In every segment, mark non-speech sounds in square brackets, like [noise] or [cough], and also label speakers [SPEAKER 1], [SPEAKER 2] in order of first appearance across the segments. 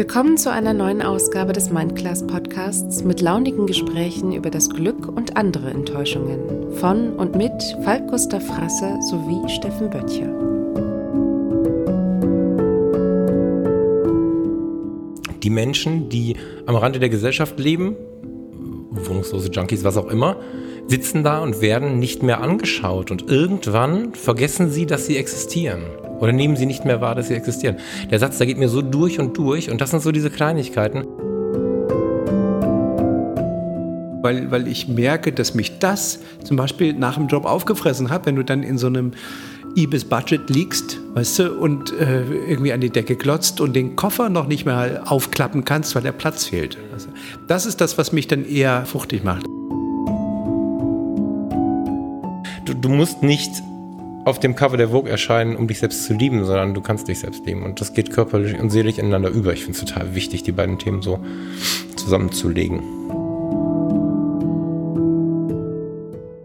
[SPEAKER 1] Willkommen zu einer neuen Ausgabe des Mindclass Podcasts mit launigen Gesprächen über das Glück und andere Enttäuschungen von und mit Falk Gustav Frasse sowie Steffen Böttcher.
[SPEAKER 2] Die Menschen, die am Rande der Gesellschaft leben, wohnungslose Junkies, was auch immer, sitzen da und werden nicht mehr angeschaut und irgendwann vergessen sie, dass sie existieren. Oder nehmen sie nicht mehr wahr, dass sie existieren. Der Satz, der geht mir so durch und durch und das sind so diese Kleinigkeiten.
[SPEAKER 3] Weil, weil ich merke, dass mich das zum Beispiel nach dem Job aufgefressen hat, wenn du dann in so einem Ibis-Budget liegst, weißt du, und äh, irgendwie an die Decke glotzt und den Koffer noch nicht mehr aufklappen kannst, weil der Platz fehlt. Also, das ist das, was mich dann eher fruchtig macht.
[SPEAKER 2] Du, du musst nicht auf dem Cover der Vogue erscheinen, um dich selbst zu lieben, sondern du kannst dich selbst lieben. Und das geht körperlich und seelisch ineinander über. Ich finde es total wichtig, die beiden Themen so zusammenzulegen.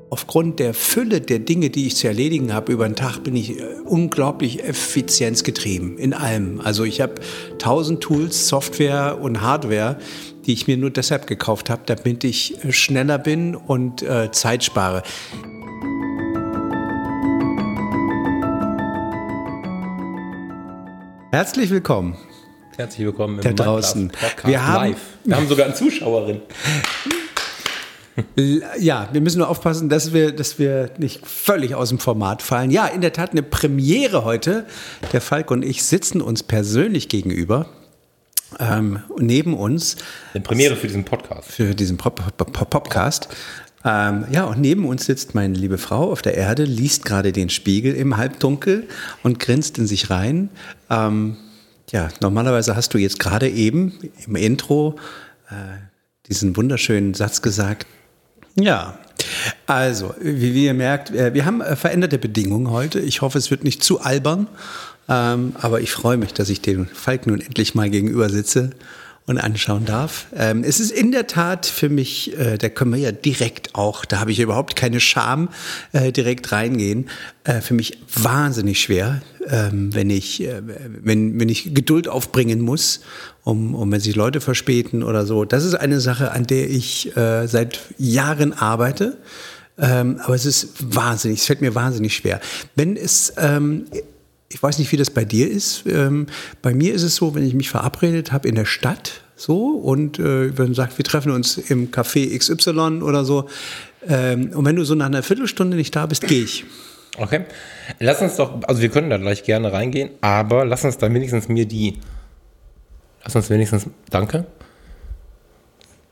[SPEAKER 3] Aufgrund der Fülle der Dinge, die ich zu erledigen habe über den Tag, bin ich äh, unglaublich effizienzgetrieben in allem. Also ich habe tausend Tools, Software und Hardware, die ich mir nur deshalb gekauft habe, damit ich äh, schneller bin und äh, Zeit spare. Herzlich willkommen.
[SPEAKER 2] Herzlich willkommen
[SPEAKER 3] im da draußen.
[SPEAKER 2] Podcast wir haben, live. Wir haben sogar eine Zuschauerin.
[SPEAKER 3] Ja, wir müssen nur aufpassen, dass wir, dass wir nicht völlig aus dem Format fallen. Ja, in der Tat eine Premiere heute. Der Falk und ich sitzen uns persönlich gegenüber. Ähm, neben uns.
[SPEAKER 2] Eine Premiere für diesen Podcast.
[SPEAKER 3] Für diesen Podcast. Ähm, ja, und neben uns sitzt meine liebe Frau auf der Erde, liest gerade den Spiegel im Halbdunkel und grinst in sich rein. Ähm, ja, normalerweise hast du jetzt gerade eben im Intro äh, diesen wunderschönen Satz gesagt. Ja, also, wie, wie ihr merkt, äh, wir haben äh, veränderte Bedingungen heute. Ich hoffe, es wird nicht zu albern. Ähm, aber ich freue mich, dass ich dem Falk nun endlich mal gegenüber sitze und anschauen darf. Ähm, es ist in der Tat für mich, äh, da können wir ja direkt auch, da habe ich überhaupt keine Scham, äh, direkt reingehen. Äh, für mich wahnsinnig schwer, ähm, wenn ich, äh, wenn, wenn ich Geduld aufbringen muss, um, um wenn sich Leute verspäten oder so. Das ist eine Sache, an der ich äh, seit Jahren arbeite. Ähm, aber es ist wahnsinnig, es fällt mir wahnsinnig schwer. Wenn es ähm, ich weiß nicht, wie das bei dir ist. Ähm, bei mir ist es so, wenn ich mich verabredet habe in der Stadt, so und äh, wenn man sagt, wir treffen uns im Café XY oder so, ähm, und wenn du so nach einer Viertelstunde nicht da bist, gehe ich.
[SPEAKER 2] Okay. Lass uns doch, also wir können da gleich gerne reingehen, aber lass uns dann wenigstens mir die, lass uns wenigstens, danke.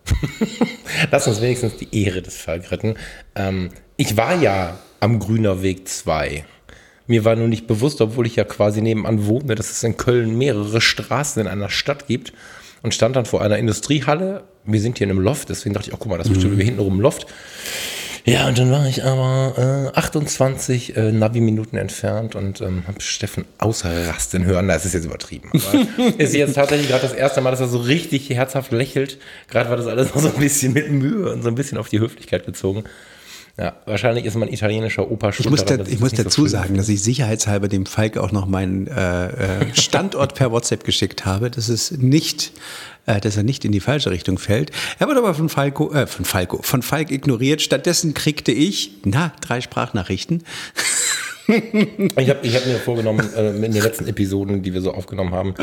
[SPEAKER 2] [laughs] lass uns wenigstens die Ehre des Falls retten. Ähm, ich war ja am Grüner Weg 2 mir war nur nicht bewusst, obwohl ich ja quasi nebenan wohne, dass es in Köln mehrere Straßen in einer Stadt gibt und stand dann vor einer Industriehalle. Wir sind hier in einem Loft, deswegen dachte ich, oh guck mal, das ist bestimmt mhm. hinten rum Loft. Ja, und dann war ich aber äh, 28 äh, Navi-Minuten entfernt und ähm, habe Steffen ausrasten hören. Das ist jetzt übertrieben. Aber [laughs] ist jetzt tatsächlich gerade das erste Mal, dass er so richtig herzhaft lächelt. Gerade war das alles noch so ein bisschen mit Mühe und so ein bisschen auf die Höflichkeit bezogen. Ja, wahrscheinlich ist mein italienischer Opa
[SPEAKER 3] schon. Ich muss, daran, da, ich muss dazu so sagen, dass ich sicherheitshalber dem Falk auch noch meinen äh, äh, Standort per WhatsApp geschickt habe, dass es nicht, äh, dass er nicht in die falsche Richtung fällt. Er wurde aber von Falco, äh, von Falco, von Falk ignoriert. Stattdessen kriegte ich, na, drei Sprachnachrichten. [laughs]
[SPEAKER 2] Ich habe ich hab mir vorgenommen, äh, in den letzten Episoden, die wir so aufgenommen haben,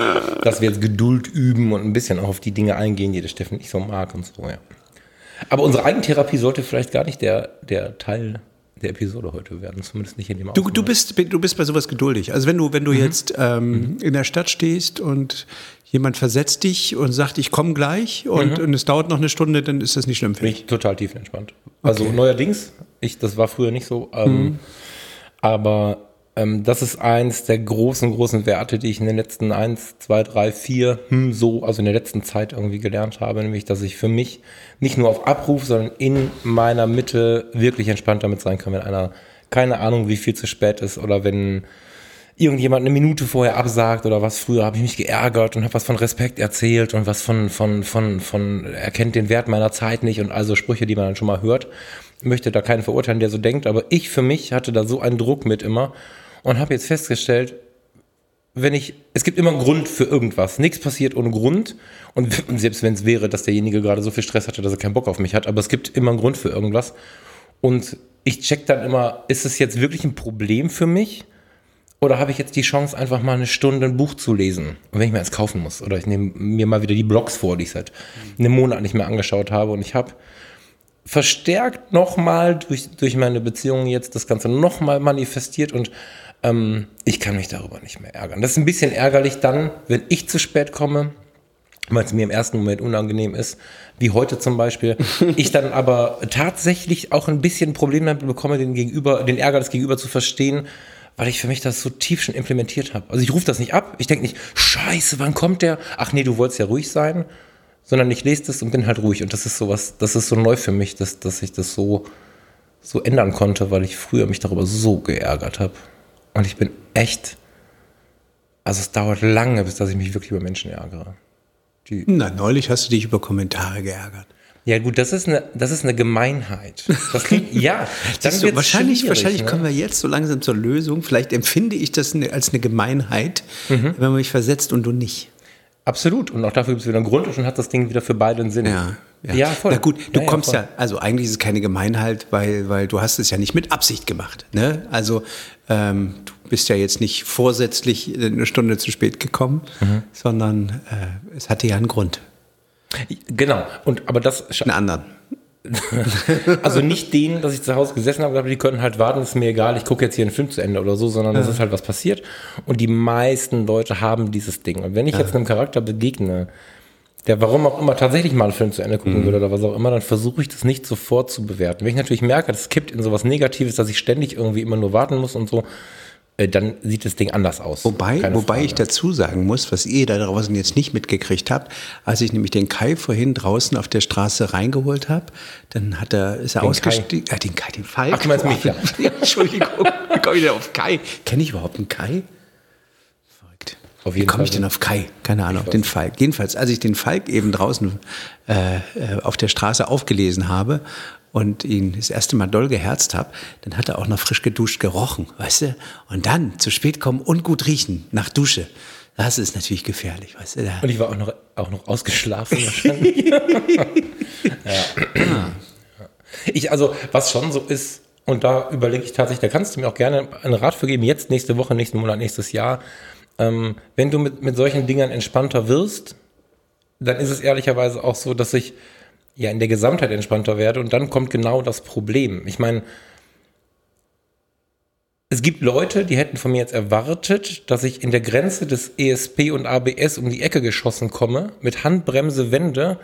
[SPEAKER 2] dass wir jetzt Geduld üben und ein bisschen auch auf die Dinge eingehen, die der Steffen nicht so mag und so, ja. Aber unsere Eigentherapie sollte vielleicht gar nicht der, der Teil der Episode heute werden, zumindest nicht in dem
[SPEAKER 3] du, du bist Du bist bei sowas geduldig. Also wenn du, wenn du mhm. jetzt ähm, mhm. in der Stadt stehst und jemand versetzt dich und sagt, ich komme gleich und, mhm. und, es dauert noch eine Stunde, dann ist das nicht schlimm für
[SPEAKER 2] mich. total tiefenentspannt. Also okay. neuerdings, ich, das war früher nicht so, ähm, mhm. aber ähm, das ist eins der großen, großen Werte, die ich in den letzten eins, zwei, drei, vier, hm, so, also in der letzten Zeit irgendwie gelernt habe, nämlich, dass ich für mich nicht nur auf Abruf, sondern in meiner Mitte wirklich entspannt damit sein kann, wenn einer keine Ahnung, wie viel zu spät ist oder wenn irgendjemand eine Minute vorher absagt oder was. Früher habe ich mich geärgert und habe was von Respekt erzählt und was von, von, von, von, erkennt den Wert meiner Zeit nicht und also Sprüche, die man dann schon mal hört. Möchte da keinen verurteilen, der so denkt, aber ich für mich hatte da so einen Druck mit immer und habe jetzt festgestellt, wenn ich, es gibt immer einen Grund für irgendwas. Nichts passiert ohne Grund. Und selbst wenn es wäre, dass derjenige gerade so viel Stress hatte, dass er keinen Bock auf mich hat, aber es gibt immer einen Grund für irgendwas. Und ich check dann immer, ist es jetzt wirklich ein Problem für mich? Oder habe ich jetzt die Chance, einfach mal eine Stunde ein Buch zu lesen? Und wenn ich mir eins kaufen muss. Oder ich nehme mir mal wieder die Blogs vor, die ich seit einem Monat nicht mehr angeschaut habe. Und ich habe verstärkt nochmal durch, durch meine Beziehung jetzt das Ganze nochmal manifestiert und ähm, ich kann mich darüber nicht mehr ärgern. Das ist ein bisschen ärgerlich dann, wenn ich zu spät komme, weil es mir im ersten Moment unangenehm ist, wie heute zum Beispiel. [laughs] ich dann aber tatsächlich auch ein bisschen ein Problem damit bekomme, den Gegenüber, den Ärger des Gegenüber zu verstehen, weil ich für mich das so tief schon implementiert habe. Also ich rufe das nicht ab. Ich denke nicht, scheiße, wann kommt der? Ach nee, du wolltest ja ruhig sein. Sondern ich lese das und bin halt ruhig. Und das ist sowas, das ist so neu für mich, dass, dass ich das so, so ändern konnte, weil ich früher mich darüber so geärgert habe. Und ich bin echt, also es dauert lange, bis dass ich mich wirklich über Menschen ärgere.
[SPEAKER 3] Die Na, neulich hast du dich über Kommentare geärgert.
[SPEAKER 2] Ja gut, das ist eine, das ist eine Gemeinheit. Das klingt, [laughs] ja,
[SPEAKER 3] dann so, wahrscheinlich, wahrscheinlich ne? kommen wir jetzt so langsam zur Lösung. Vielleicht empfinde ich das als eine Gemeinheit, mhm. wenn man mich versetzt und du nicht.
[SPEAKER 2] Absolut. Und auch dafür gibt es wieder einen Grund und schon hat das Ding wieder für beide einen Sinn.
[SPEAKER 3] Ja. Ja. ja, voll. Na gut, du ja, kommst ja, ja, also eigentlich ist es keine Gemeinheit, weil, weil du hast es ja nicht mit Absicht gemacht. Ne? Also ähm, du bist ja jetzt nicht vorsätzlich eine Stunde zu spät gekommen, mhm. sondern äh, es hatte ja einen Grund.
[SPEAKER 2] Genau, und aber das.
[SPEAKER 3] Einen anderen. [laughs]
[SPEAKER 2] also nicht den, dass ich zu Hause gesessen habe, die können halt warten, ist mir egal, ich gucke jetzt hier einen Film zu Ende oder so, sondern es ist halt was passiert. Und die meisten Leute haben dieses Ding. Und wenn ich jetzt einem Charakter begegne, der warum auch immer tatsächlich mal einen Film zu Ende gucken mhm. würde oder was auch immer, dann versuche ich das nicht sofort zu bewerten. Wenn ich natürlich merke, das kippt in sowas Negatives, dass ich ständig irgendwie immer nur warten muss und so, dann sieht das Ding anders aus.
[SPEAKER 3] Wobei, wobei ich dazu sagen muss, was ihr da draußen jetzt nicht mitgekriegt habt, als ich nämlich den Kai vorhin draußen auf der Straße reingeholt habe, dann hat er, ist er ausgestiegen. Äh, den Kai, den Falk.
[SPEAKER 2] Ach, du meinst mich, ja. [laughs]
[SPEAKER 3] ja Entschuldigung, wie [laughs] komme ich denn auf Kai? Kenne ich überhaupt einen Kai? Auf jeden Wie komme ich denn auf Kai? Keine Ahnung, auf den Falk. Jedenfalls, als ich den Falk eben draußen äh, äh, auf der Straße aufgelesen habe und ihn das erste Mal doll geherzt habe, dann hat er auch noch frisch geduscht gerochen, weißt du? Und dann zu spät kommen und gut riechen nach Dusche. Das ist natürlich gefährlich, weißt du?
[SPEAKER 2] Und ich war auch noch, auch noch ausgeschlafen wahrscheinlich. [laughs] ja. Ich, also, was schon so ist, und da überlege ich tatsächlich, da kannst du mir auch gerne einen Rat für geben, jetzt, nächste Woche, nächsten Monat, nächstes Jahr, ähm, wenn du mit, mit solchen Dingern entspannter wirst, dann ist es ehrlicherweise auch so, dass ich ja in der Gesamtheit entspannter werde und dann kommt genau das Problem. Ich meine, es gibt Leute, die hätten von mir jetzt erwartet, dass ich in der Grenze des ESP und ABS um die Ecke geschossen komme, mit Handbremse wende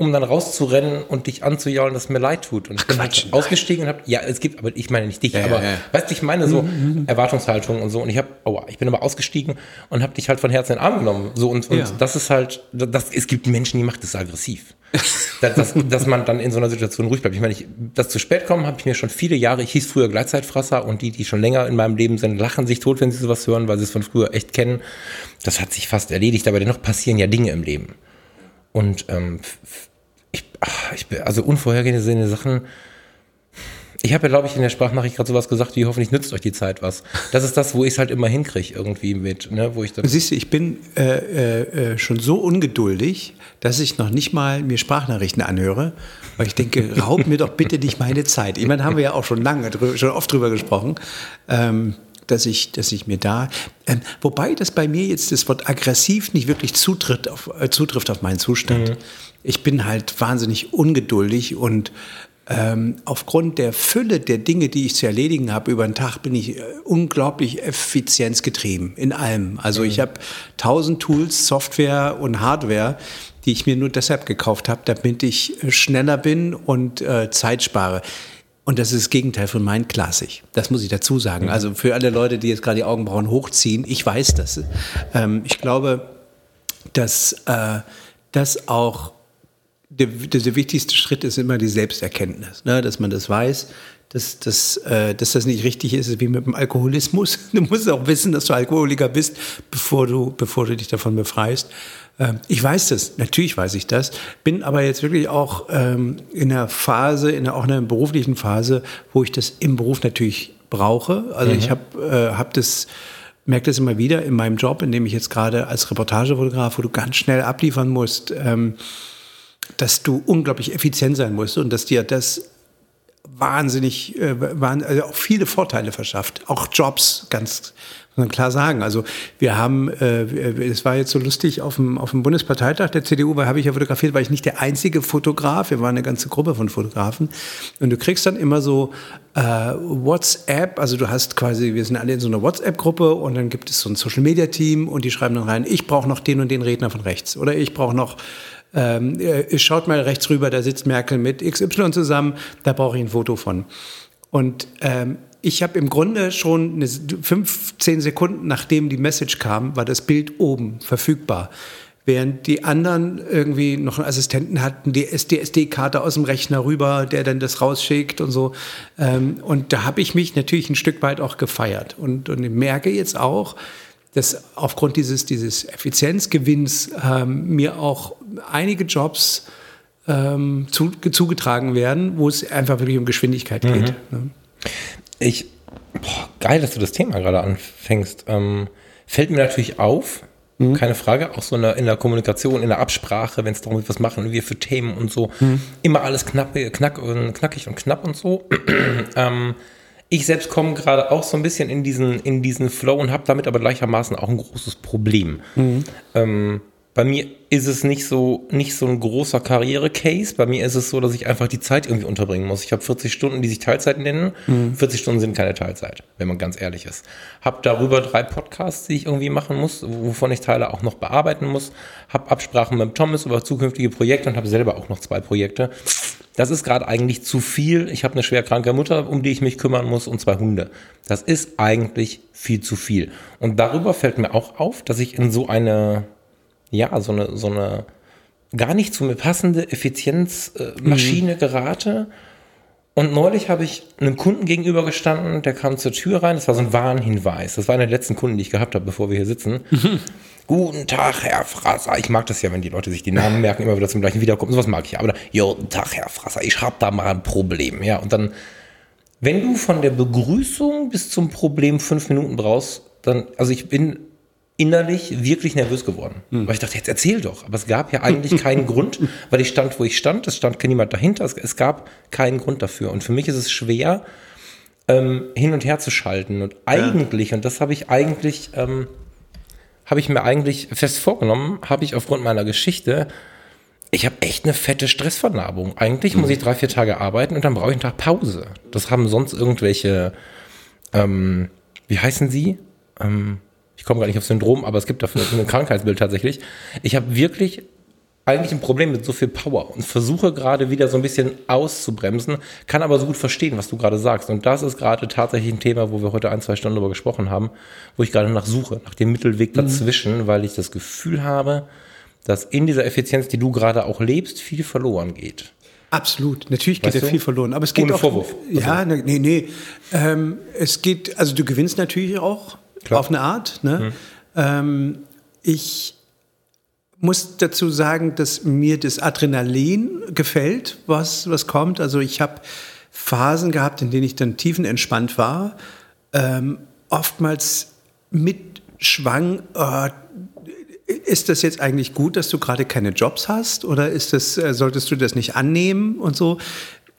[SPEAKER 2] um dann rauszurennen und dich anzujaulen, dass mir leid tut. Und ich bin Quatsch, halt ausgestiegen und habe, ja, es gibt, aber ich meine nicht dich, ja, aber ja, ja. weißt du, ich meine so mhm. Erwartungshaltung und so. Und ich habe, aua, ich bin aber ausgestiegen und habe dich halt von Herzen in den Arm genommen. So und, und das ist halt, das, es gibt Menschen, die macht das aggressiv. [laughs] dass, dass, dass man dann in so einer Situation ruhig bleibt. Ich meine, ich, das zu spät kommen habe ich mir schon viele Jahre, ich hieß früher Gleitzeitfresser und die, die schon länger in meinem Leben sind, lachen sich tot, wenn sie sowas hören, weil sie es von früher echt kennen. Das hat sich fast erledigt, aber dennoch passieren ja Dinge im Leben. Und ähm, ich, ach, ich also unvorhergesehene Sachen. Ich habe ja, glaube ich, in der Sprachnachricht gerade sowas gesagt, wie hoffentlich nützt euch die Zeit was. Das ist das, wo ich es halt immer hinkriege, irgendwie mit, ne, wo ich dann.
[SPEAKER 3] Siehst du, ich bin äh, äh, schon so ungeduldig, dass ich noch nicht mal mir Sprachnachrichten anhöre, weil ich denke, raub mir doch bitte nicht meine Zeit. Ich meine, haben wir ja auch schon lange, schon oft drüber gesprochen. Ähm, dass ich, dass ich mir da, ähm, wobei das bei mir jetzt das Wort aggressiv nicht wirklich zutritt auf, äh, zutrifft auf meinen Zustand. Mhm ich bin halt wahnsinnig ungeduldig und ähm, aufgrund der Fülle der Dinge, die ich zu erledigen habe über den Tag, bin ich äh, unglaublich effizienzgetrieben in allem. Also mhm. ich habe tausend Tools, Software und Hardware, die ich mir nur deshalb gekauft habe, damit ich äh, schneller bin und äh, Zeit spare. Und das ist das Gegenteil von mein klassig. Das muss ich dazu sagen. Mhm. Also für alle Leute, die jetzt gerade die Augenbrauen hochziehen, ich weiß das. Ähm, ich glaube, dass äh, das auch der, der, wichtigste Schritt ist immer die Selbsterkenntnis, ne? dass man das weiß, dass, dass, äh, dass das nicht richtig ist, ist wie mit dem Alkoholismus. [laughs] Du musst auch wissen, dass du Alkoholiker bist, bevor du, bevor du dich davon befreist. Ähm, ich weiß das, natürlich weiß ich das, bin aber jetzt wirklich auch ähm, in einer Phase, in einer, auch in einer beruflichen Phase, wo ich das im Beruf natürlich brauche. Also mhm. ich habe äh, hab das merke das immer wieder in meinem Job, in dem ich jetzt gerade als Reportagefotograf, wo du ganz schnell abliefern musst, ähm, dass du unglaublich effizient sein musst und dass dir das wahnsinnig, äh, also auch viele Vorteile verschafft. Auch Jobs, ganz klar sagen. Also wir haben, äh, es war jetzt so lustig, auf dem, auf dem Bundesparteitag der CDU habe ich ja fotografiert, war ich nicht der einzige Fotograf, wir waren eine ganze Gruppe von Fotografen. Und du kriegst dann immer so äh, WhatsApp, also du hast quasi, wir sind alle in so einer WhatsApp-Gruppe und dann gibt es so ein Social-Media-Team und die schreiben dann rein, ich brauche noch den und den Redner von rechts oder ich brauche noch ähm, äh, schaut mal rechts rüber, da sitzt Merkel mit XY zusammen, da brauche ich ein Foto von. Und ähm, ich habe im Grunde schon eine, 15 Sekunden nachdem die Message kam, war das Bild oben verfügbar. Während die anderen irgendwie noch einen Assistenten hatten, die SD-karte aus dem Rechner rüber, der dann das rausschickt und so. Ähm, und da habe ich mich natürlich ein Stück weit auch gefeiert. Und, und ich merke jetzt auch, dass aufgrund dieses, dieses Effizienzgewinns ähm, mir auch einige Jobs ähm, zu, zugetragen werden, wo es einfach wirklich um Geschwindigkeit geht. Mhm. Ne?
[SPEAKER 2] Ich, boah, geil, dass du das Thema gerade anfängst. Ähm, fällt mir natürlich auf, mhm. keine Frage, auch so in der, in der, Kommunikation, in der Absprache, wenn es darum geht, was machen wir für Themen und so, mhm. immer alles knapp, knack, knackig und knapp und so. [clears throat] ähm, ich selbst komme gerade auch so ein bisschen in diesen, in diesen Flow und habe damit aber gleichermaßen auch ein großes Problem. Mhm. Ähm, bei mir ist es nicht so, nicht so ein großer Karriere-Case. Bei mir ist es so, dass ich einfach die Zeit irgendwie unterbringen muss. Ich habe 40 Stunden, die sich Teilzeit nennen. Mhm. 40 Stunden sind keine Teilzeit, wenn man ganz ehrlich ist. Habe darüber drei Podcasts, die ich irgendwie machen muss, wovon ich Teile auch noch bearbeiten muss. Habe Absprachen mit Thomas über zukünftige Projekte und habe selber auch noch zwei Projekte. Das ist gerade eigentlich zu viel. Ich habe eine schwer kranke Mutter, um die ich mich kümmern muss und zwei Hunde. Das ist eigentlich viel zu viel. Und darüber fällt mir auch auf, dass ich in so eine ja, so eine, so eine gar nicht zu mir passende Effizienzmaschine äh, mhm. gerate. Und neulich habe ich einem Kunden gegenüber gestanden, der kam zur Tür rein, das war so ein Warnhinweis. Das war einer der letzten Kunden, die ich gehabt habe, bevor wir hier sitzen. Mhm. Guten Tag, Herr Frasser. Ich mag das ja, wenn die Leute sich die Namen [laughs] merken, immer wieder zum gleichen Wiederkommen. Sowas mag ich ja. Aber guten Tag, Herr Frasser, ich habe da mal ein Problem. Ja, und dann, wenn du von der Begrüßung bis zum Problem fünf Minuten brauchst, dann, also ich bin innerlich wirklich nervös geworden. Hm. Weil ich dachte, jetzt erzähl doch. Aber es gab ja eigentlich keinen [laughs] Grund, weil ich stand, wo ich stand. Es stand niemand dahinter. Es, es gab keinen Grund dafür. Und für mich ist es schwer, ähm, hin und her zu schalten. Und eigentlich, ja. und das habe ich eigentlich, ähm, habe ich mir eigentlich fest vorgenommen, habe ich aufgrund meiner Geschichte, ich habe echt eine fette Stressvernarbung. Eigentlich mhm. muss ich drei, vier Tage arbeiten und dann brauche ich einen Tag Pause. Das haben sonst irgendwelche, ähm, wie heißen sie? Ähm, ich komme gar nicht auf Syndrom, aber es gibt dafür ein Krankheitsbild tatsächlich. Ich habe wirklich eigentlich ein Problem mit so viel Power und versuche gerade wieder so ein bisschen auszubremsen, kann aber so gut verstehen, was du gerade sagst. Und das ist gerade tatsächlich ein Thema, wo wir heute ein, zwei Stunden darüber gesprochen haben, wo ich gerade nach suche, nach dem Mittelweg mhm. dazwischen, mhm. weil ich das Gefühl habe, dass in dieser Effizienz, die du gerade auch lebst, viel verloren geht.
[SPEAKER 3] Absolut, natürlich geht ja viel verloren, aber es geht
[SPEAKER 2] Ohne
[SPEAKER 3] auch.
[SPEAKER 2] Vorwurf.
[SPEAKER 3] Ja, also. nee, nee. Ähm, es geht, also du gewinnst natürlich auch, Klar. auf eine Art. Ne? Mhm. Ähm, ich muss dazu sagen, dass mir das Adrenalin gefällt, was, was kommt. Also ich habe Phasen gehabt, in denen ich dann tiefenentspannt war. Ähm, oftmals mit Schwang, äh, ist das jetzt eigentlich gut, dass du gerade keine Jobs hast oder ist das, äh, solltest du das nicht annehmen und so?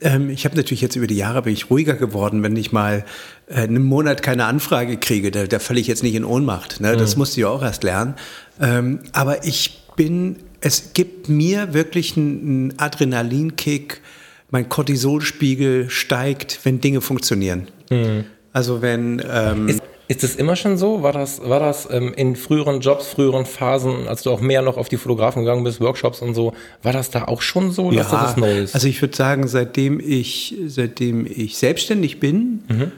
[SPEAKER 3] Ähm, ich habe natürlich jetzt über die Jahre bin ich ruhiger geworden, wenn ich mal äh, einen Monat keine Anfrage kriege, da, da falle ich jetzt nicht in Ohnmacht. Ne? Das mhm. musste ich auch erst lernen. Ähm, aber ich bin, es gibt mir wirklich einen Adrenalinkick. Mein Cortisolspiegel steigt, wenn Dinge funktionieren. Mhm. Also wenn ähm,
[SPEAKER 2] ist, das immer schon so? War das, war das ähm, in früheren Jobs, früheren Phasen, als du auch mehr noch auf die Fotografen gegangen bist, Workshops und so, war das da auch schon so,
[SPEAKER 3] dass ja, das Neues? Also ich würde sagen, seitdem ich, seitdem ich selbstständig bin, mhm.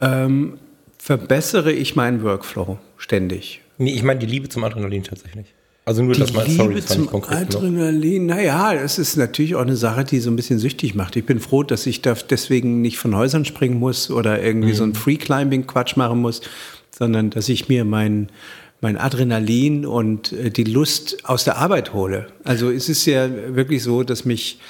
[SPEAKER 3] ähm, verbessere ich meinen Workflow ständig.
[SPEAKER 2] Nee, ich meine die Liebe zum Adrenalin tatsächlich.
[SPEAKER 3] Also nur, die dass man, sorry, Liebe zum Adrenalin, naja, es ist natürlich auch eine Sache, die so ein bisschen süchtig macht. Ich bin froh, dass ich da deswegen nicht von Häusern springen muss oder irgendwie mhm. so ein Free-Climbing-Quatsch machen muss, sondern dass ich mir mein, mein Adrenalin und äh, die Lust aus der Arbeit hole. Also es ist ja wirklich so, dass mich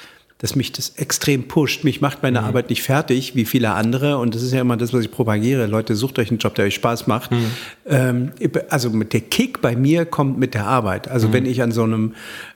[SPEAKER 3] dass mich das extrem pusht. Mich macht meine mhm. Arbeit nicht fertig, wie viele andere. Und das ist ja immer das, was ich propagiere. Leute, sucht euch einen Job, der euch Spaß macht. Mhm. Ähm, also mit der Kick bei mir kommt mit der Arbeit. Also mhm. wenn ich an so einem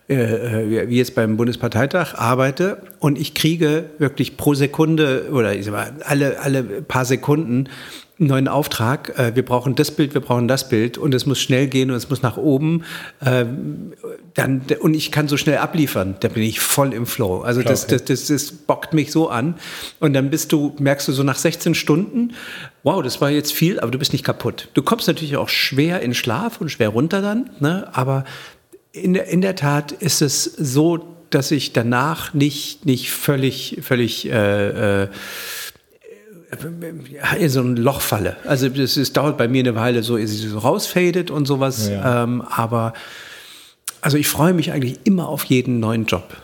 [SPEAKER 3] äh, äh, wie jetzt beim Bundesparteitag arbeite und ich kriege wirklich pro Sekunde oder ich sag mal, alle, alle paar Sekunden neuen Auftrag. Äh, wir brauchen das Bild, wir brauchen das Bild und es muss schnell gehen und es muss nach oben. Ähm, dann, und ich kann so schnell abliefern. Da bin ich voll im Flow. Also das, das, das, das bockt mich so an. Und dann bist du, merkst du so nach 16 Stunden, wow, das war jetzt viel, aber du bist nicht kaputt. Du kommst natürlich auch schwer in Schlaf und schwer runter dann, ne? aber in, in der Tat ist es so, dass ich danach nicht, nicht völlig, völlig äh, äh, so ein Loch falle. Also es dauert bei mir eine Weile so, es so rausfadet und sowas. Ja. Ähm, aber also ich freue mich eigentlich immer auf jeden neuen Job.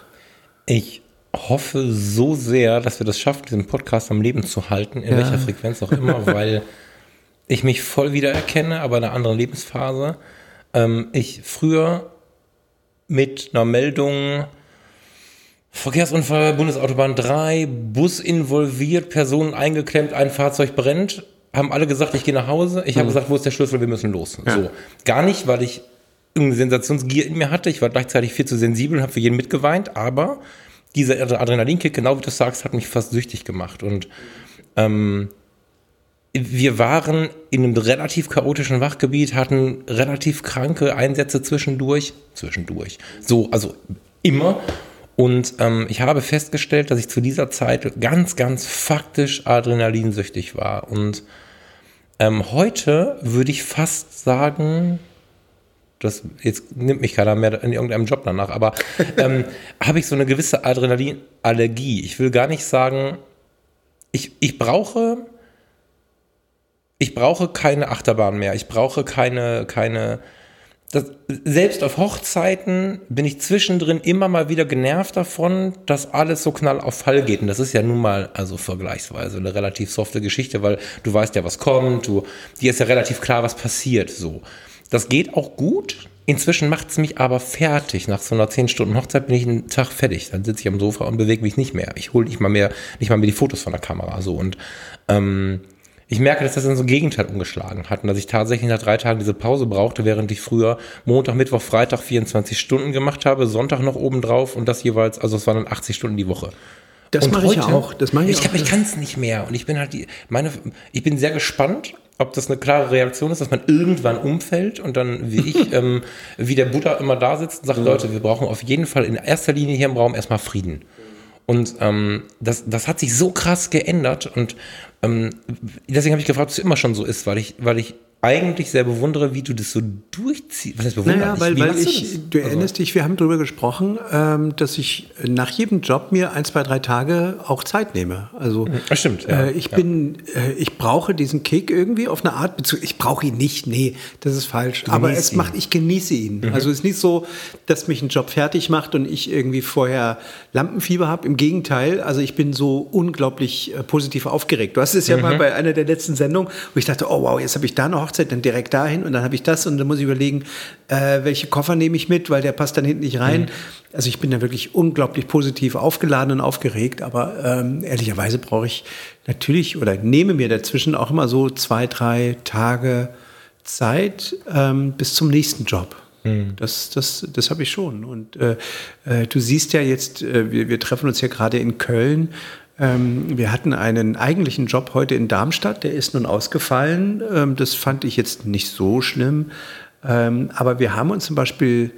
[SPEAKER 2] Ich hoffe so sehr, dass wir das schaffen, diesen Podcast am Leben zu halten, in ja. welcher Frequenz auch immer, [laughs] weil ich mich voll wiedererkenne, aber in einer anderen Lebensphase. Ähm, ich früher mit einer Meldung Verkehrsunfall, Bundesautobahn 3, Bus involviert, Personen eingeklemmt, ein Fahrzeug brennt. Haben alle gesagt, ich gehe nach Hause. Ich habe mhm. gesagt, wo ist der Schlüssel? Wir müssen los. Ja. So. Gar nicht, weil ich irgendeine Sensationsgier in mir hatte. Ich war gleichzeitig viel zu sensibel und habe für jeden mitgeweint. Aber dieser Adrenalinkick, genau wie du sagst, hat mich fast süchtig gemacht. Und ähm, wir waren in einem relativ chaotischen Wachgebiet, hatten relativ kranke Einsätze zwischendurch. Zwischendurch. So, also immer. Und ähm, ich habe festgestellt, dass ich zu dieser Zeit ganz, ganz faktisch adrenalinsüchtig war. Und ähm, heute würde ich fast sagen, das jetzt nimmt mich keiner mehr in irgendeinem Job danach, aber [laughs] ähm, habe ich so eine gewisse Adrenalinallergie. Ich will gar nicht sagen, ich, ich brauche ich brauche keine Achterbahn mehr. Ich brauche keine, keine, das, selbst auf Hochzeiten bin ich zwischendrin immer mal wieder genervt davon, dass alles so knall auf Fall geht. Und das ist ja nun mal, also vergleichsweise eine relativ softe Geschichte, weil du weißt ja, was kommt, du, dir ist ja relativ klar, was passiert, so. Das geht auch gut. Inzwischen macht es mich aber fertig. Nach so einer 10 Stunden Hochzeit bin ich einen Tag fertig. Dann sitze ich am Sofa und bewege mich nicht mehr. Ich hole nicht mal mehr, nicht mal mehr die Fotos von der Kamera, so. Und, ähm, ich merke, dass das dann so ein Gegenteil umgeschlagen hat und dass ich tatsächlich nach drei Tagen diese Pause brauchte, während ich früher Montag, Mittwoch, Freitag 24 Stunden gemacht habe, Sonntag noch oben drauf und das jeweils, also es waren dann 80 Stunden die Woche.
[SPEAKER 3] Das mache ich auch. Das mache
[SPEAKER 2] ich, ich, ich kann es nicht mehr und ich bin halt die, meine, ich bin sehr gespannt, ob das eine klare Reaktion ist, dass man irgendwann umfällt und dann wie ich, [laughs] ähm, wie der Buddha immer da sitzt und sagt, ja. Leute, wir brauchen auf jeden Fall in erster Linie hier im Raum erstmal Frieden. Und ähm, das, das hat sich so krass geändert und ähm, deswegen habe ich gefragt, ob es immer schon so ist, weil ich, weil ich eigentlich sehr bewundere, wie du das so durchziehst.
[SPEAKER 3] Was heißt bewundern? Naja, weil, weil ich, du, du also erinnerst dich, wir haben darüber gesprochen, ähm, dass ich nach jedem Job mir ein, zwei, drei Tage auch Zeit nehme. Also
[SPEAKER 2] das stimmt. Ja,
[SPEAKER 3] äh, ich ja. bin, äh, ich brauche diesen Kick irgendwie auf eine Art. Ich brauche ihn nicht, nee, das ist falsch. Aber es ihn. macht, ich genieße ihn. Mhm. Also es ist nicht so, dass mich ein Job fertig macht und ich irgendwie vorher Lampenfieber habe. Im Gegenteil, also ich bin so unglaublich äh, positiv aufgeregt. Du hast es ja mhm. mal bei einer der letzten Sendungen, wo ich dachte, oh wow, jetzt habe ich da noch Hochzeit, dann direkt dahin und dann habe ich das und dann muss ich überlegen, äh, welche Koffer nehme ich mit, weil der passt dann hinten nicht rein. Mhm. Also ich bin da wirklich unglaublich positiv aufgeladen und aufgeregt, aber ähm, ehrlicherweise brauche ich natürlich oder nehme mir dazwischen auch immer so zwei, drei Tage Zeit ähm, bis zum nächsten Job. Mhm. Das, das, das habe ich schon. Und äh, äh, du siehst ja jetzt, äh, wir, wir treffen uns ja gerade in Köln ähm, wir hatten einen eigentlichen Job heute in Darmstadt, der ist nun ausgefallen. Ähm, das fand ich jetzt nicht so schlimm. Ähm, aber wir haben uns zum Beispiel,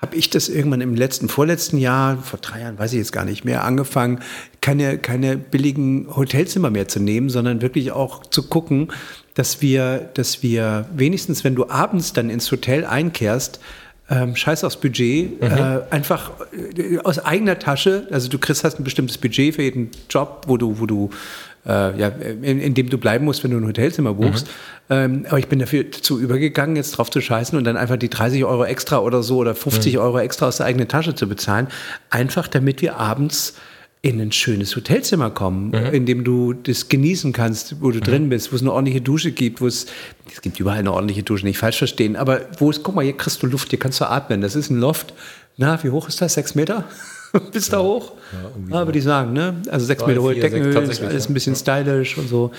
[SPEAKER 3] habe ich das irgendwann im letzten, vorletzten Jahr, vor drei Jahren, weiß ich jetzt gar nicht mehr, angefangen, keine, keine billigen Hotelzimmer mehr zu nehmen, sondern wirklich auch zu gucken, dass wir, dass wir wenigstens, wenn du abends dann ins Hotel einkehrst, ähm, scheiß aufs Budget, mhm. äh, einfach äh, aus eigener Tasche, also du kriegst hast ein bestimmtes Budget für jeden Job, wo du, wo du äh, ja, in, in, dem du bleiben musst, wenn du ein Hotelzimmer buchst. Mhm. Ähm, aber ich bin dafür dazu übergegangen, jetzt drauf zu scheißen und dann einfach die 30 Euro extra oder so oder 50 mhm. Euro extra aus der eigenen Tasche zu bezahlen, einfach damit wir abends in ein schönes Hotelzimmer kommen, mhm. in dem du das genießen kannst, wo du mhm. drin bist, wo es eine ordentliche Dusche gibt, wo es, es gibt überall eine ordentliche Dusche, nicht falsch verstehen, aber wo es, guck mal, hier kriegst du Luft, hier kannst du atmen. Das ist ein Loft. Na, wie hoch ist das? Sechs Meter? [laughs] bis da hoch. Ja, ja, würde ich sagen, ne? Also sechs Meter hohe Deckenhöhe, ist alles ein bisschen stylisch und so.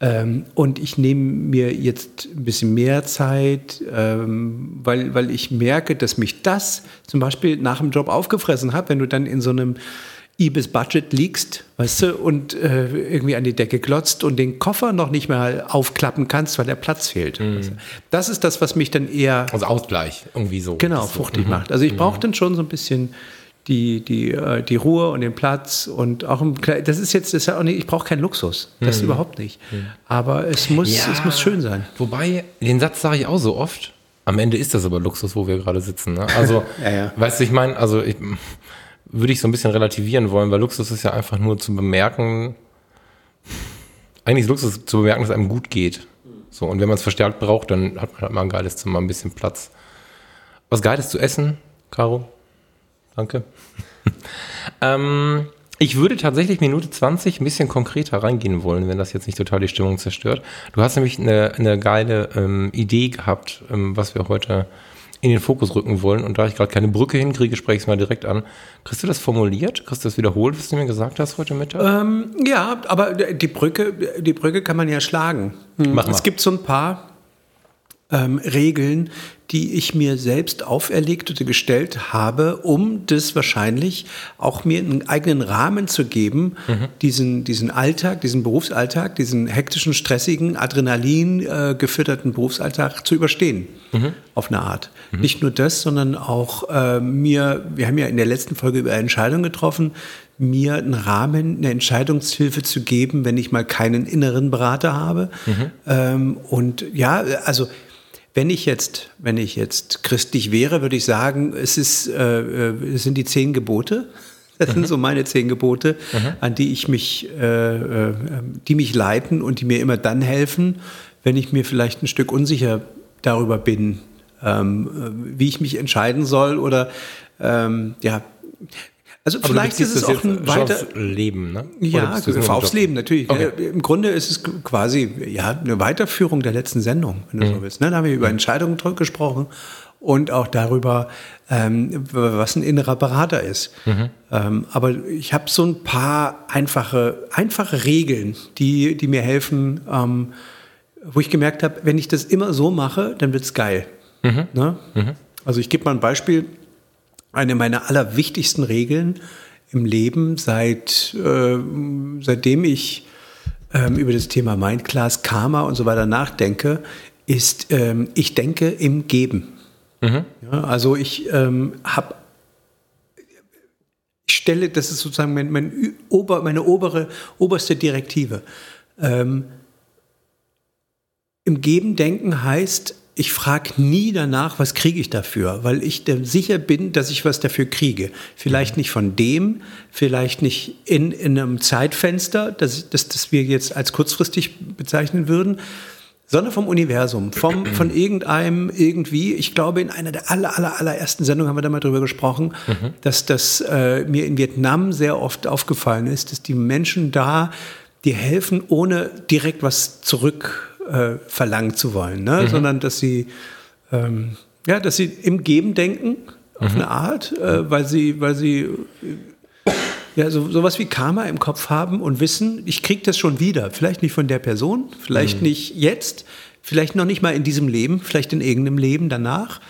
[SPEAKER 3] Ähm, und ich nehme mir jetzt ein bisschen mehr Zeit, ähm, weil, weil ich merke, dass mich das zum Beispiel nach dem Job aufgefressen hat, wenn du dann in so einem Ibis Budget liegst, weißt du, und äh, irgendwie an die Decke glotzt und den Koffer noch nicht mehr aufklappen kannst, weil der Platz fehlt. Mhm. Das ist das, was mich dann eher.
[SPEAKER 2] Also Ausgleich, irgendwie so.
[SPEAKER 3] Genau, fruchtig mhm. macht. Also ich brauche mhm. dann schon so ein bisschen die, die, äh, die Ruhe und den Platz und auch im, das ist jetzt das ist ja auch nicht, ich brauche keinen Luxus, das mhm. überhaupt nicht. Mhm. Aber es muss, ja, es muss schön sein.
[SPEAKER 2] Wobei, den Satz sage ich auch so oft. Am Ende ist das aber Luxus, wo wir gerade sitzen. Ne? Also, [laughs] ja, ja. weißt du, ich meine, also ich, würde ich so ein bisschen relativieren wollen, weil Luxus ist ja einfach nur zu bemerken, eigentlich ist Luxus zu bemerken, dass einem gut geht. So, und wenn man es verstärkt braucht, dann hat man halt mal ein geiles Zimmer, ein bisschen Platz. Was Geiles zu essen, Caro? Danke. [laughs] ähm, ich würde tatsächlich Minute 20 ein bisschen konkreter reingehen wollen, wenn das jetzt nicht total die Stimmung zerstört. Du hast nämlich eine, eine geile ähm, Idee gehabt, ähm, was wir heute in den Fokus rücken wollen. Und da ich gerade keine Brücke hinkriege, spreche ich es mal direkt an. Kriegst du das formuliert? Kriegst du das wiederholt, was du mir gesagt hast heute Mittag?
[SPEAKER 3] Ähm, ja, aber die Brücke, die Brücke kann man ja schlagen. Hm. Mach mal. Es gibt so ein paar ähm, Regeln, die ich mir selbst auferlegt oder gestellt habe, um das wahrscheinlich auch mir einen eigenen Rahmen zu geben, mhm. diesen, diesen Alltag, diesen Berufsalltag, diesen hektischen, stressigen, Adrenalin äh, gefütterten Berufsalltag zu überstehen. Mhm. Auf eine Art. Mhm. Nicht nur das, sondern auch äh, mir, wir haben ja in der letzten Folge über Entscheidungen getroffen, mir einen Rahmen, eine Entscheidungshilfe zu geben, wenn ich mal keinen inneren Berater habe. Mhm. Ähm, und ja, also wenn ich jetzt, wenn ich jetzt christlich wäre, würde ich sagen, es ist, äh, äh es sind die zehn Gebote. [laughs] Das mhm. sind so meine zehn Gebote, mhm. an die ich mich, äh, äh, die mich leiten und die mir immer dann helfen, wenn ich mir vielleicht ein Stück unsicher darüber bin, ähm, äh, wie ich mich entscheiden soll oder ähm, ja, also Aber vielleicht ist es auch ein weiter
[SPEAKER 2] aufs Leben, ne?
[SPEAKER 3] Ja, aufs Leben natürlich. Okay. Im Grunde ist es quasi ja eine Weiterführung der letzten Sendung, wenn du mhm. so willst. Ne? Da haben wir über mhm. Entscheidungen gesprochen und auch darüber, ähm, was ein innerer Berater ist. Mhm. Ähm, aber ich habe so ein paar einfache, einfache Regeln, die, die mir helfen, ähm, wo ich gemerkt habe, wenn ich das immer so mache, dann wird's geil. Mhm. Ne? Mhm. Also ich gebe mal ein Beispiel eine meiner allerwichtigsten Regeln im Leben, seit, äh, seitdem ich ähm, über das Thema Mindclass, Karma und so weiter nachdenke, ist, ähm, ich denke im Geben. Mhm. Ja, also ich ähm, habe ich stelle, das ist sozusagen mein, mein Ober, meine obere, oberste Direktive. Ähm, Im Geben denken heißt, ich frage nie danach, was kriege ich dafür, weil ich sicher bin, dass ich was dafür kriege. Vielleicht nicht von dem, vielleicht nicht in, in einem Zeitfenster, das, das, das wir jetzt als kurzfristig bezeichnen würden, sondern vom Universum, vom, [clears throat] von irgendeinem irgendwie. Ich glaube, in einer der aller, aller, allerersten Sendungen haben wir da mal drüber gesprochen, mhm. dass das äh, mir in Vietnam sehr oft aufgefallen ist, dass die Menschen da dir helfen, ohne direkt was zurück äh, verlangen zu wollen, ne? Mhm. sondern dass sie, ähm, ja, dass sie im Geben denken, auf mhm. eine Art, äh, weil sie, weil sie äh, ja, so, sowas wie Karma im Kopf haben und wissen, ich kriege das schon wieder. Vielleicht nicht von der Person, vielleicht mhm. nicht jetzt, vielleicht noch nicht mal in diesem Leben, vielleicht in irgendeinem Leben danach.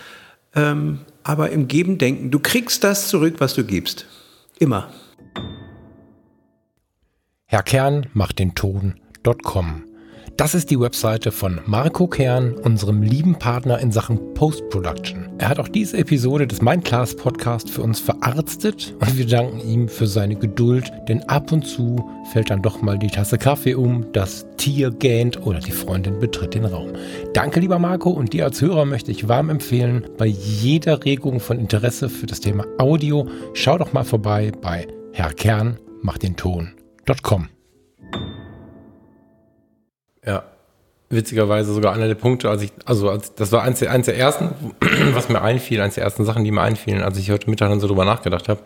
[SPEAKER 3] Ähm, aber im Geben denken, du kriegst das zurück, was du gibst. Immer.
[SPEAKER 2] Herr Kern macht den Ton.com das ist die Webseite von Marco Kern, unserem lieben Partner in Sachen Post-Production. Er hat auch diese Episode des Mindclass Podcast für uns verarztet und wir danken ihm für seine Geduld, denn ab und zu fällt dann doch mal die Tasse Kaffee um, das Tier gähnt oder die Freundin betritt den Raum. Danke, lieber Marco, und dir als Hörer möchte ich warm empfehlen, bei jeder Regung von Interesse für das Thema Audio, schau doch mal vorbei bei Herr Kern macht den Ton.com. Ja, witzigerweise sogar einer der Punkte, als ich, also als, das war eins der, eins der ersten, [clears throat] was mir einfiel, eins der ersten Sachen, die mir einfielen, als ich heute Mittag dann so drüber nachgedacht habe.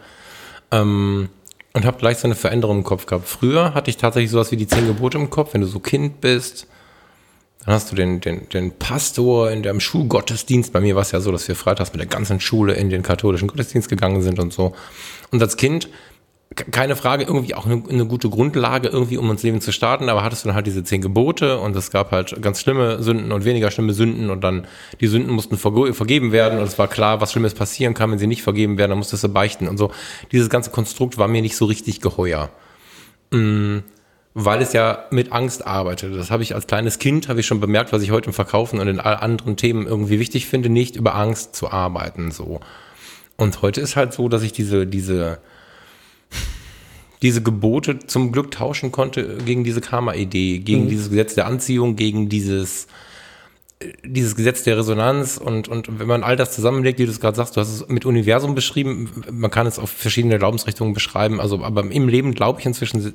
[SPEAKER 2] Ähm, und habe gleich so eine Veränderung im Kopf gehabt. Früher hatte ich tatsächlich sowas wie die zehn Gebote im Kopf, wenn du so Kind bist, Dann hast du den, den, den Pastor in dem Schulgottesdienst. Bei mir war es ja so, dass wir freitags mit der ganzen Schule in den katholischen Gottesdienst gegangen sind und so. Und als Kind keine Frage, irgendwie auch eine, eine, gute Grundlage, irgendwie um ins Leben zu starten, aber hattest du dann halt diese zehn Gebote und es gab halt ganz schlimme Sünden und weniger schlimme Sünden und dann die Sünden mussten vergeben werden und es war klar, was Schlimmes passieren kann, wenn sie nicht vergeben werden, dann musstest du beichten und so. Dieses ganze Konstrukt war mir nicht so richtig geheuer. Mhm weil es ja mit Angst arbeitet. Das habe ich als kleines Kind, habe ich schon bemerkt, was ich heute im Verkaufen und in all anderen Themen irgendwie wichtig finde, nicht über Angst zu arbeiten, so. Und heute ist halt so, dass ich diese, diese, diese Gebote zum Glück tauschen konnte gegen diese Karma-Idee, gegen mhm. dieses Gesetz der Anziehung, gegen dieses, dieses Gesetz der Resonanz und, und wenn man all das zusammenlegt, wie du es gerade sagst, du hast es mit Universum beschrieben, man kann es auf verschiedene Glaubensrichtungen beschreiben, also aber im Leben glaube ich inzwischen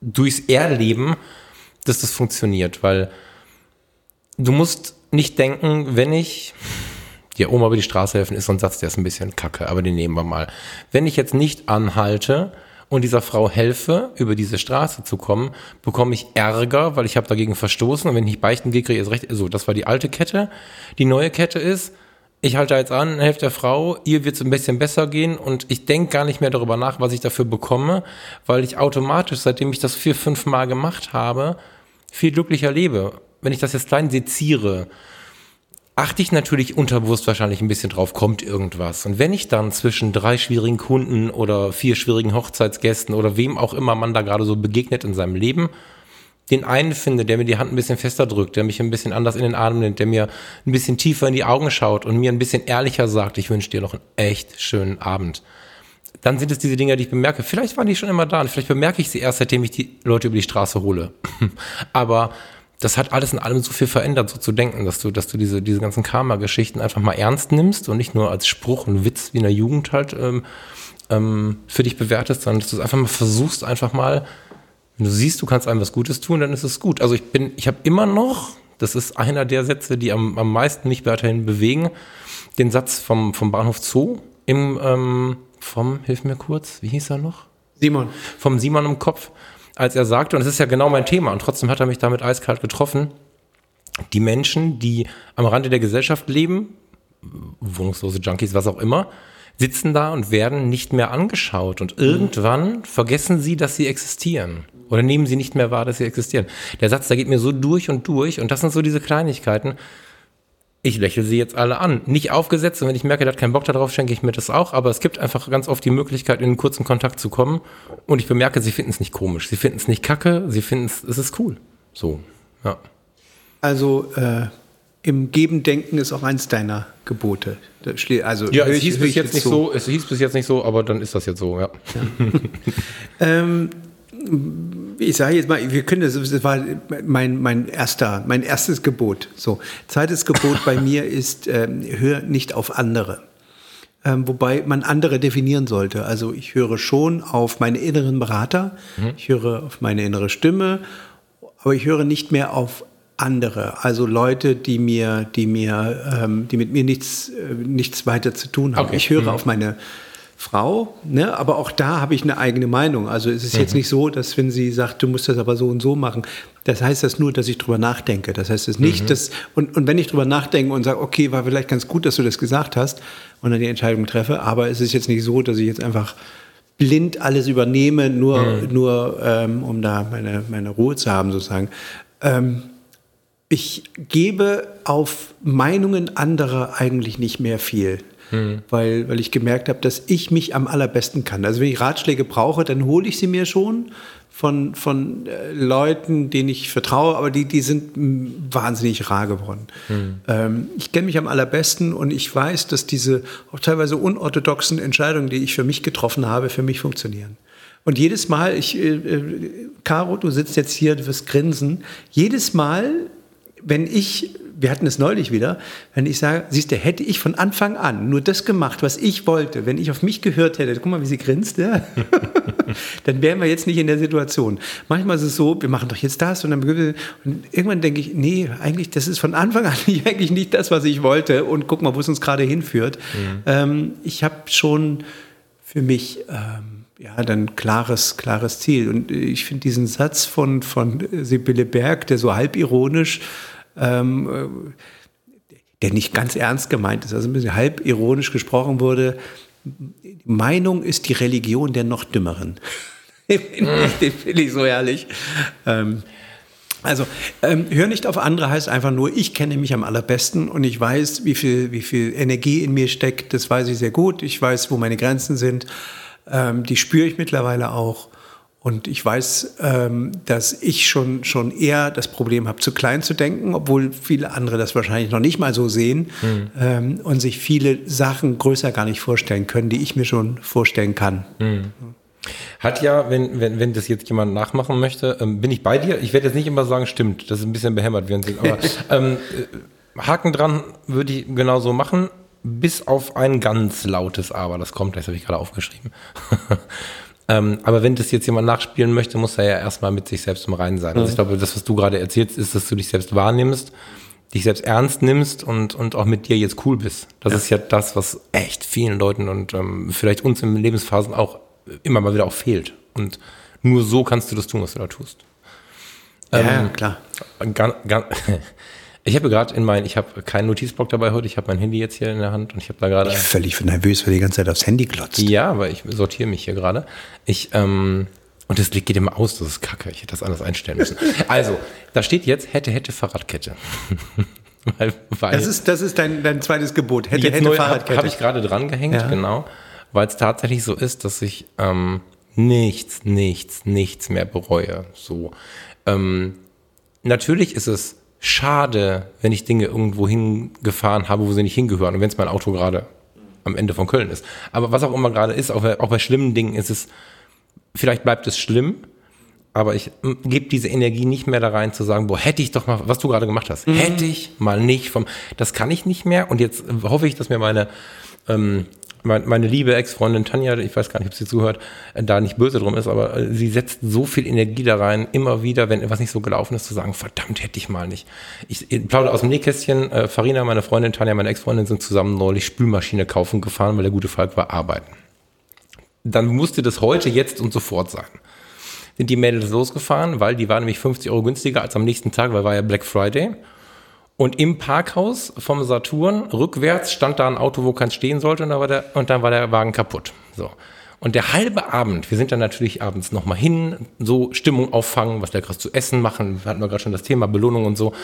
[SPEAKER 2] durchs Erleben, dass das funktioniert, weil du musst nicht denken, wenn ich dir Oma über die Straße helfen, ist so ein Satz, der ist ein bisschen kacke, aber den nehmen wir mal. Wenn ich jetzt nicht anhalte und dieser Frau helfe, über diese Straße zu kommen, bekomme ich Ärger, weil ich habe dagegen verstoßen und wenn ich nicht beichten gehe, kriege ich es recht. So, das war die alte Kette. Die neue Kette ist, ich halte jetzt an, helfe der Frau, ihr wird es ein bisschen besser gehen und ich denke gar nicht mehr darüber nach, was ich dafür bekomme, weil ich automatisch, seitdem ich das vier, fünf Mal gemacht habe, viel glücklicher lebe. Wenn ich das jetzt klein seziere, achte ich natürlich unterbewusst wahrscheinlich ein bisschen drauf, kommt irgendwas. Und wenn ich dann zwischen drei schwierigen Kunden oder vier schwierigen Hochzeitsgästen oder wem auch immer man da gerade so begegnet in seinem Leben, den einen finde, der mir die Hand ein bisschen fester drückt, der mich ein bisschen anders in den Arm nimmt, der mir ein bisschen tiefer in die Augen schaut und mir ein bisschen ehrlicher sagt, ich wünsche dir noch einen echt schönen Abend. Dann sind es diese Dinge, die ich bemerke. Vielleicht waren die schon immer da und vielleicht bemerke ich sie erst, seitdem ich die Leute über die Straße hole. [laughs] Aber das hat alles in allem so viel verändert, so zu denken, dass du, dass du diese, diese ganzen Karma-Geschichten einfach mal ernst nimmst und nicht nur als Spruch und Witz wie in der Jugend halt ähm, ähm, für dich bewertest, sondern dass du es einfach mal versuchst, einfach mal wenn du siehst, du kannst einem was Gutes tun, dann ist es gut. Also ich bin, ich habe immer noch, das ist einer der Sätze, die am, am meisten mich weiterhin bewegen, den Satz vom, vom Bahnhof Zoo im, ähm, vom, hilf mir kurz, wie hieß er noch?
[SPEAKER 3] Simon.
[SPEAKER 2] Vom Simon im Kopf, als er sagte, und es ist ja genau mein Thema, und trotzdem hat er mich damit eiskalt getroffen, die Menschen, die am Rande der Gesellschaft leben, wohnungslose Junkies, was auch immer, sitzen da und werden nicht mehr angeschaut. Und irgendwann vergessen sie, dass sie existieren. Oder nehmen sie nicht mehr wahr, dass sie existieren. Der Satz, der geht mir so durch und durch. Und das sind so diese Kleinigkeiten. Ich lächle sie jetzt alle an. Nicht aufgesetzt. Und wenn ich merke, der hat keinen Bock darauf, schenke ich mir das auch. Aber es gibt einfach ganz oft die Möglichkeit, in einen kurzen Kontakt zu kommen. Und ich bemerke, sie finden es nicht komisch. Sie finden es nicht kacke. Sie finden es, es ist cool. So, ja.
[SPEAKER 3] Also, äh, im Geben denken ist auch eins deiner Gebote.
[SPEAKER 2] Also ja, es hieß bis jetzt nicht so. so. Es hieß bis jetzt nicht so, aber dann ist das jetzt so, ja. ja. [laughs]
[SPEAKER 3] ähm, ich sage jetzt mal, wir können das, das war mein, mein erster, mein erstes Gebot. So, zweites Gebot bei mir ist, ähm, hör nicht auf andere. Ähm, wobei man andere definieren sollte. Also ich höre schon auf meine inneren Berater, mhm. ich höre auf meine innere Stimme, aber ich höre nicht mehr auf andere, also Leute, die mir, die mir, ähm, die mit mir nichts, äh, nichts weiter zu tun haben. Okay. Ich höre mhm. auf meine Frau, ne? aber auch da habe ich eine eigene Meinung. Also es ist mhm. jetzt nicht so, dass wenn sie sagt, du musst das aber so und so machen, das heißt das nur, dass ich drüber nachdenke. Das heißt es nicht, mhm. dass, und, und wenn ich drüber nachdenke und sage, okay, war vielleicht ganz gut, dass du das gesagt hast und dann die Entscheidung treffe, aber es ist jetzt nicht so, dass ich jetzt einfach blind alles übernehme, nur, mhm. nur ähm, um da meine, meine Ruhe zu haben, sozusagen. Ähm, ich gebe auf Meinungen anderer eigentlich nicht mehr viel mhm. weil, weil ich gemerkt habe, dass ich mich am allerbesten kann. Also wenn ich Ratschläge brauche, dann hole ich sie mir schon von, von äh, Leuten, denen ich vertraue, aber die, die sind wahnsinnig rar geworden. Mhm. Ähm, ich kenne mich am allerbesten und ich weiß, dass diese auch teilweise unorthodoxen Entscheidungen, die ich für mich getroffen habe, für mich funktionieren. Und jedes Mal, ich, äh, äh Caro, du sitzt jetzt hier, du wirst grinsen, jedes Mal, wenn ich wir hatten es neulich wieder, wenn ich sage, siehst du, hätte ich von Anfang an nur das gemacht, was ich wollte, wenn ich auf mich gehört hätte, guck mal, wie sie grinst, ja? [laughs] dann wären wir jetzt nicht in der Situation. Manchmal ist es so, wir machen doch jetzt das und dann und irgendwann denke ich, nee, eigentlich, das ist von Anfang an [laughs] eigentlich nicht das, was ich wollte und guck mal, wo es uns gerade hinführt. Mhm. Ähm, ich habe schon für mich ähm, ja, dann klares, klares Ziel. Und ich finde diesen Satz von, von Sibylle Berg, der so halb ironisch ähm, der nicht ganz ernst gemeint ist, also ein bisschen halb ironisch gesprochen wurde. Meinung ist die Religion der noch Dümmeren. [laughs] den finde ich so herrlich. Ähm, also, ähm, hör nicht auf andere heißt einfach nur, ich kenne mich am allerbesten und ich weiß, wie viel, wie viel Energie in mir steckt. Das weiß ich sehr gut. Ich weiß, wo meine Grenzen sind. Ähm, die spüre ich mittlerweile auch. Und ich weiß, ähm, dass ich schon, schon eher das Problem habe, zu klein zu denken, obwohl viele andere das wahrscheinlich noch nicht mal so sehen mhm. ähm, und sich viele Sachen größer gar nicht vorstellen können, die ich mir schon vorstellen kann. Mhm.
[SPEAKER 2] Hat ja, wenn, wenn, wenn das jetzt jemand nachmachen möchte, ähm, bin ich bei dir. Ich werde jetzt nicht immer sagen, stimmt, das ist ein bisschen behämmert, während Sie, aber [laughs] ähm, äh, Haken dran würde ich genauso machen, bis auf ein ganz lautes Aber. Das kommt, das habe ich gerade aufgeschrieben. Ähm, aber wenn das jetzt jemand nachspielen möchte, muss er ja erstmal mit sich selbst im Reinen sein. Also ich mhm. glaube, das, was du gerade erzählst, ist, dass du dich selbst wahrnimmst, dich selbst ernst nimmst und, und auch mit dir jetzt cool bist. Das ja. ist ja das, was echt vielen Leuten und ähm, vielleicht uns in Lebensphasen auch immer mal wieder auch fehlt. Und nur so kannst du das tun, was du da tust.
[SPEAKER 3] Ja, ähm, klar.
[SPEAKER 2] Gar, gar, [laughs] ich habe gerade in mein, ich habe keinen Notizblock dabei heute, ich habe mein Handy jetzt hier in der Hand und ich habe da gerade. Ich
[SPEAKER 3] völlig nervös, weil die ganze Zeit aufs Handy glotzt.
[SPEAKER 2] Ja, aber ich sortiere mich hier gerade. Ich, ähm, und das geht immer aus, das ist kacke. Ich hätte das anders einstellen müssen. [laughs] Also, da steht jetzt, hätte, hätte Fahrradkette. [laughs]
[SPEAKER 3] weil, weil das ist, das ist dein, dein zweites Gebot. Hätte, hätte
[SPEAKER 2] Fahrradkette. Habe hab ich gerade dran gehängt, ja. genau weil es tatsächlich so ist, dass ich ähm, nichts, nichts, nichts mehr bereue. So. Ähm, natürlich ist es schade, wenn ich Dinge irgendwo hingefahren habe, wo sie nicht hingehören und wenn es mein Auto gerade am Ende von Köln ist. Aber was auch immer gerade ist, auch bei, auch bei schlimmen Dingen ist es, vielleicht bleibt es schlimm, aber ich gebe diese Energie nicht mehr da rein zu sagen, boah, hätte ich doch mal, was du gerade gemacht hast, mhm. hätte ich mal nicht vom, das kann ich nicht mehr und jetzt hoffe ich, dass mir meine ähm, meine liebe Ex-Freundin Tanja, ich weiß gar nicht, ob sie zuhört, äh, da nicht böse drum ist, aber äh, sie setzt so viel Energie da rein, immer wieder, wenn etwas nicht so gelaufen ist, zu sagen, verdammt, hätte ich mal nicht. Ich, ich plaudere aus dem Nähkästchen, äh, Farina, meine Freundin, Tanja, meine Ex-Freundin sind zusammen neulich Spülmaschine kaufen gefahren, weil der gute Falk war arbeiten. Dann musste das heute, jetzt und sofort sein. Sind die Mädels losgefahren, weil die waren nämlich 50 Euro günstiger als am nächsten Tag, weil war ja Black Friday. Und im Parkhaus vom Saturn rückwärts stand da ein Auto, wo keins stehen sollte, und, da war der, und dann war der Wagen kaputt. So. Und der halbe Abend, wir sind dann natürlich abends nochmal hin, so Stimmung auffangen, was leckeres zu essen machen. Hatten wir gerade schon das Thema Belohnung und so.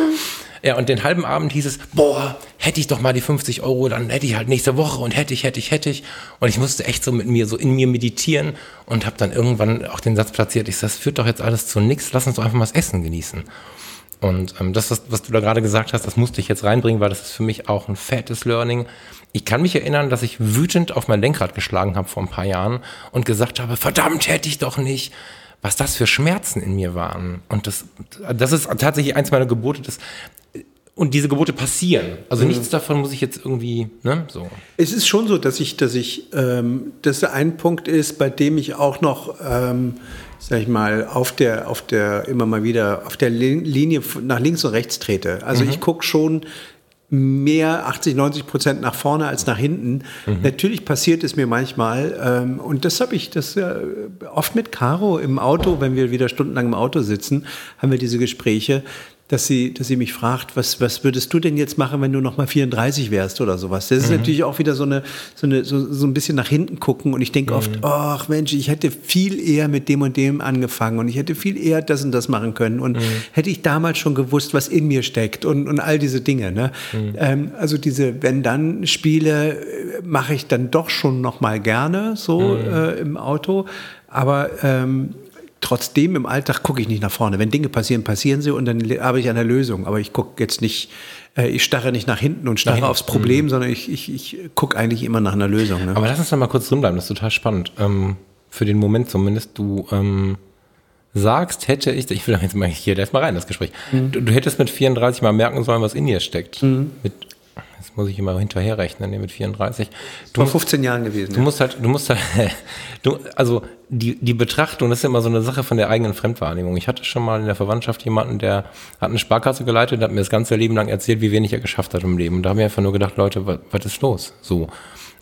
[SPEAKER 2] Ja, und den halben Abend hieß es, boah, hätte ich doch mal die 50 Euro, dann hätte ich halt nächste Woche und hätte ich, hätte ich, hätte ich. Und ich musste echt so mit mir, so in mir meditieren und habe dann irgendwann auch den Satz platziert, ich sag, das führt doch jetzt alles zu nichts, lass uns doch einfach mal das Essen genießen. Und ähm, das, was, was du da gerade gesagt hast, das musste ich jetzt reinbringen, weil das ist für mich auch ein fettes Learning. Ich kann mich erinnern, dass ich wütend auf mein Lenkrad geschlagen habe vor ein paar Jahren und gesagt habe, verdammt, hätte ich doch nicht, was das für Schmerzen in mir waren. Und das, das ist tatsächlich eins meiner Gebote, das, und diese Gebote passieren. Also mhm. nichts davon muss ich jetzt irgendwie, ne, so.
[SPEAKER 3] Es ist schon so, dass ich, dass ich, ähm, dass ein Punkt ist, bei dem ich auch noch, ähm, sag ich mal, auf der, auf der, immer mal wieder auf der Linie nach links und rechts trete. Also mhm. ich gucke schon mehr 80, 90 Prozent nach vorne als nach hinten. Mhm. Natürlich passiert es mir manchmal, ähm, und das habe ich das äh, oft mit Caro im Auto, wenn wir wieder stundenlang im Auto sitzen, haben wir diese Gespräche, dass sie, dass sie mich fragt, was, was würdest du denn jetzt machen, wenn du noch mal 34 wärst oder sowas. Das ist mhm. natürlich auch wieder so eine, so eine, so, so ein bisschen nach hinten gucken und ich denke mhm. oft, ach Mensch, ich hätte viel eher mit dem und dem angefangen und ich hätte viel eher das und das machen können und mhm. hätte ich damals schon gewusst, was in mir steckt und, und all diese Dinge. Ne? Mhm. Ähm, also diese Wenn-Dann-Spiele äh, mache ich dann doch schon noch mal gerne so mhm. äh, im Auto, aber ähm, trotzdem im Alltag gucke ich nicht nach vorne. Wenn Dinge passieren, passieren sie und dann arbeite ich der Lösung. Aber ich gucke jetzt nicht, äh, ich starre nicht nach hinten und starre aufs Problem, mhm. sondern ich, ich, ich gucke eigentlich immer nach einer Lösung. Ne?
[SPEAKER 2] Aber lass uns da mal kurz drin bleiben, das ist total spannend. Ähm, für den Moment zumindest, du ähm, sagst, hätte ich, ich will jetzt mal hier erstmal rein, das Gespräch. Mhm. Du, du, hättest mit 34 mal merken sollen, was in dir steckt. Mhm. Mit Jetzt muss ich immer hinterherrechnen, mit 34.
[SPEAKER 3] Du, Vor 15 Jahren gewesen.
[SPEAKER 2] Du ja. musst halt, du musst halt, [laughs] du, also die, die Betrachtung, das ist immer so eine Sache von der eigenen Fremdwahrnehmung. Ich hatte schon mal in der Verwandtschaft jemanden, der hat eine Sparkasse geleitet, hat mir das ganze Leben lang erzählt, wie wenig er geschafft hat im Leben. Und da haben wir einfach nur gedacht, Leute, was, was ist los? So.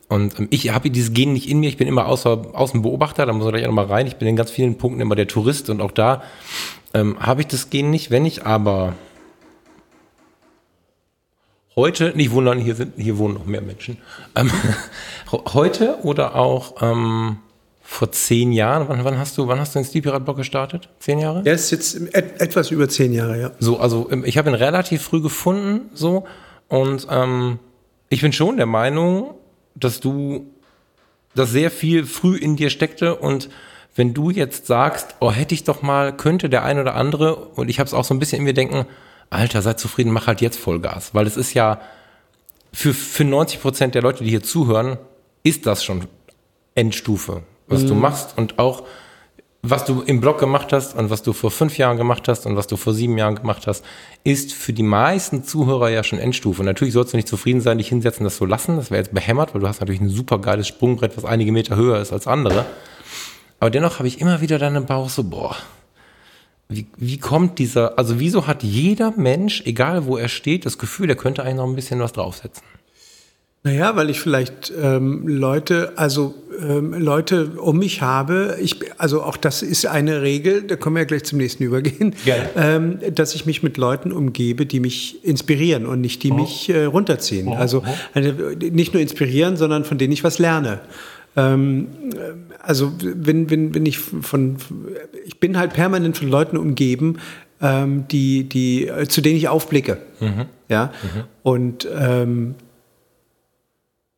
[SPEAKER 2] Und ähm, ich habe dieses Gen nicht in mir, ich bin immer außer, Außenbeobachter, da muss ich gleich auch nochmal rein. Ich bin in ganz vielen Punkten immer der Tourist und auch da ähm, habe ich das Gen nicht. Wenn ich aber heute, nicht wundern, hier, sind, hier wohnen noch mehr Menschen. Ähm, [laughs] heute oder auch ähm, vor zehn Jahren, wann, wann, hast du, wann hast du den Steve Pirat Blog gestartet? Zehn Jahre?
[SPEAKER 3] Der ist jetzt et, etwas über zehn Jahre, ja.
[SPEAKER 2] So, also ähm, ich habe ihn relativ früh gefunden, so, und ähm, ich bin schon der Meinung, dass du, dass sehr viel früh in dir steckte und wenn du jetzt sagst, oh, hätte ich doch mal, könnte der ein oder andere, und ich habe es auch so ein bisschen in mir denken, Alter, sei zufrieden, mach halt jetzt Vollgas. Weil es ist ja, für, für 90 Prozent der Leute, die hier zuhören, ist das schon Endstufe, was mhm. du machst. Und auch, was du im Blog gemacht hast und was du vor fünf Jahren gemacht hast und was du vor sieben Jahren gemacht hast, ist für die meisten Zuhörer ja schon Endstufe. Und natürlich sollst du nicht zufrieden sein, dich hinsetzen, das so lassen. Das wäre jetzt behämmert, weil du hast natürlich ein super geiles Sprungbrett, was einige Meter höher ist als andere. Aber dennoch habe ich immer wieder dann im Bauch so, boah, wie, wie kommt dieser, also wieso hat jeder Mensch, egal wo er steht, das Gefühl, er könnte eigentlich noch ein bisschen was draufsetzen?
[SPEAKER 3] Naja, weil ich vielleicht ähm, Leute, also ähm, Leute um mich habe, ich, also auch das ist eine Regel, da können wir ja gleich zum nächsten übergehen, ähm, dass ich mich mit Leuten umgebe, die mich inspirieren und nicht die oh. mich äh, runterziehen. Oh. Also nicht nur inspirieren, sondern von denen ich was lerne. Ähm, also wenn, wenn, wenn ich von, ich bin halt permanent von Leuten umgeben, ähm, die, die, zu denen ich aufblicke. Mhm. Ja. Mhm. Und ähm,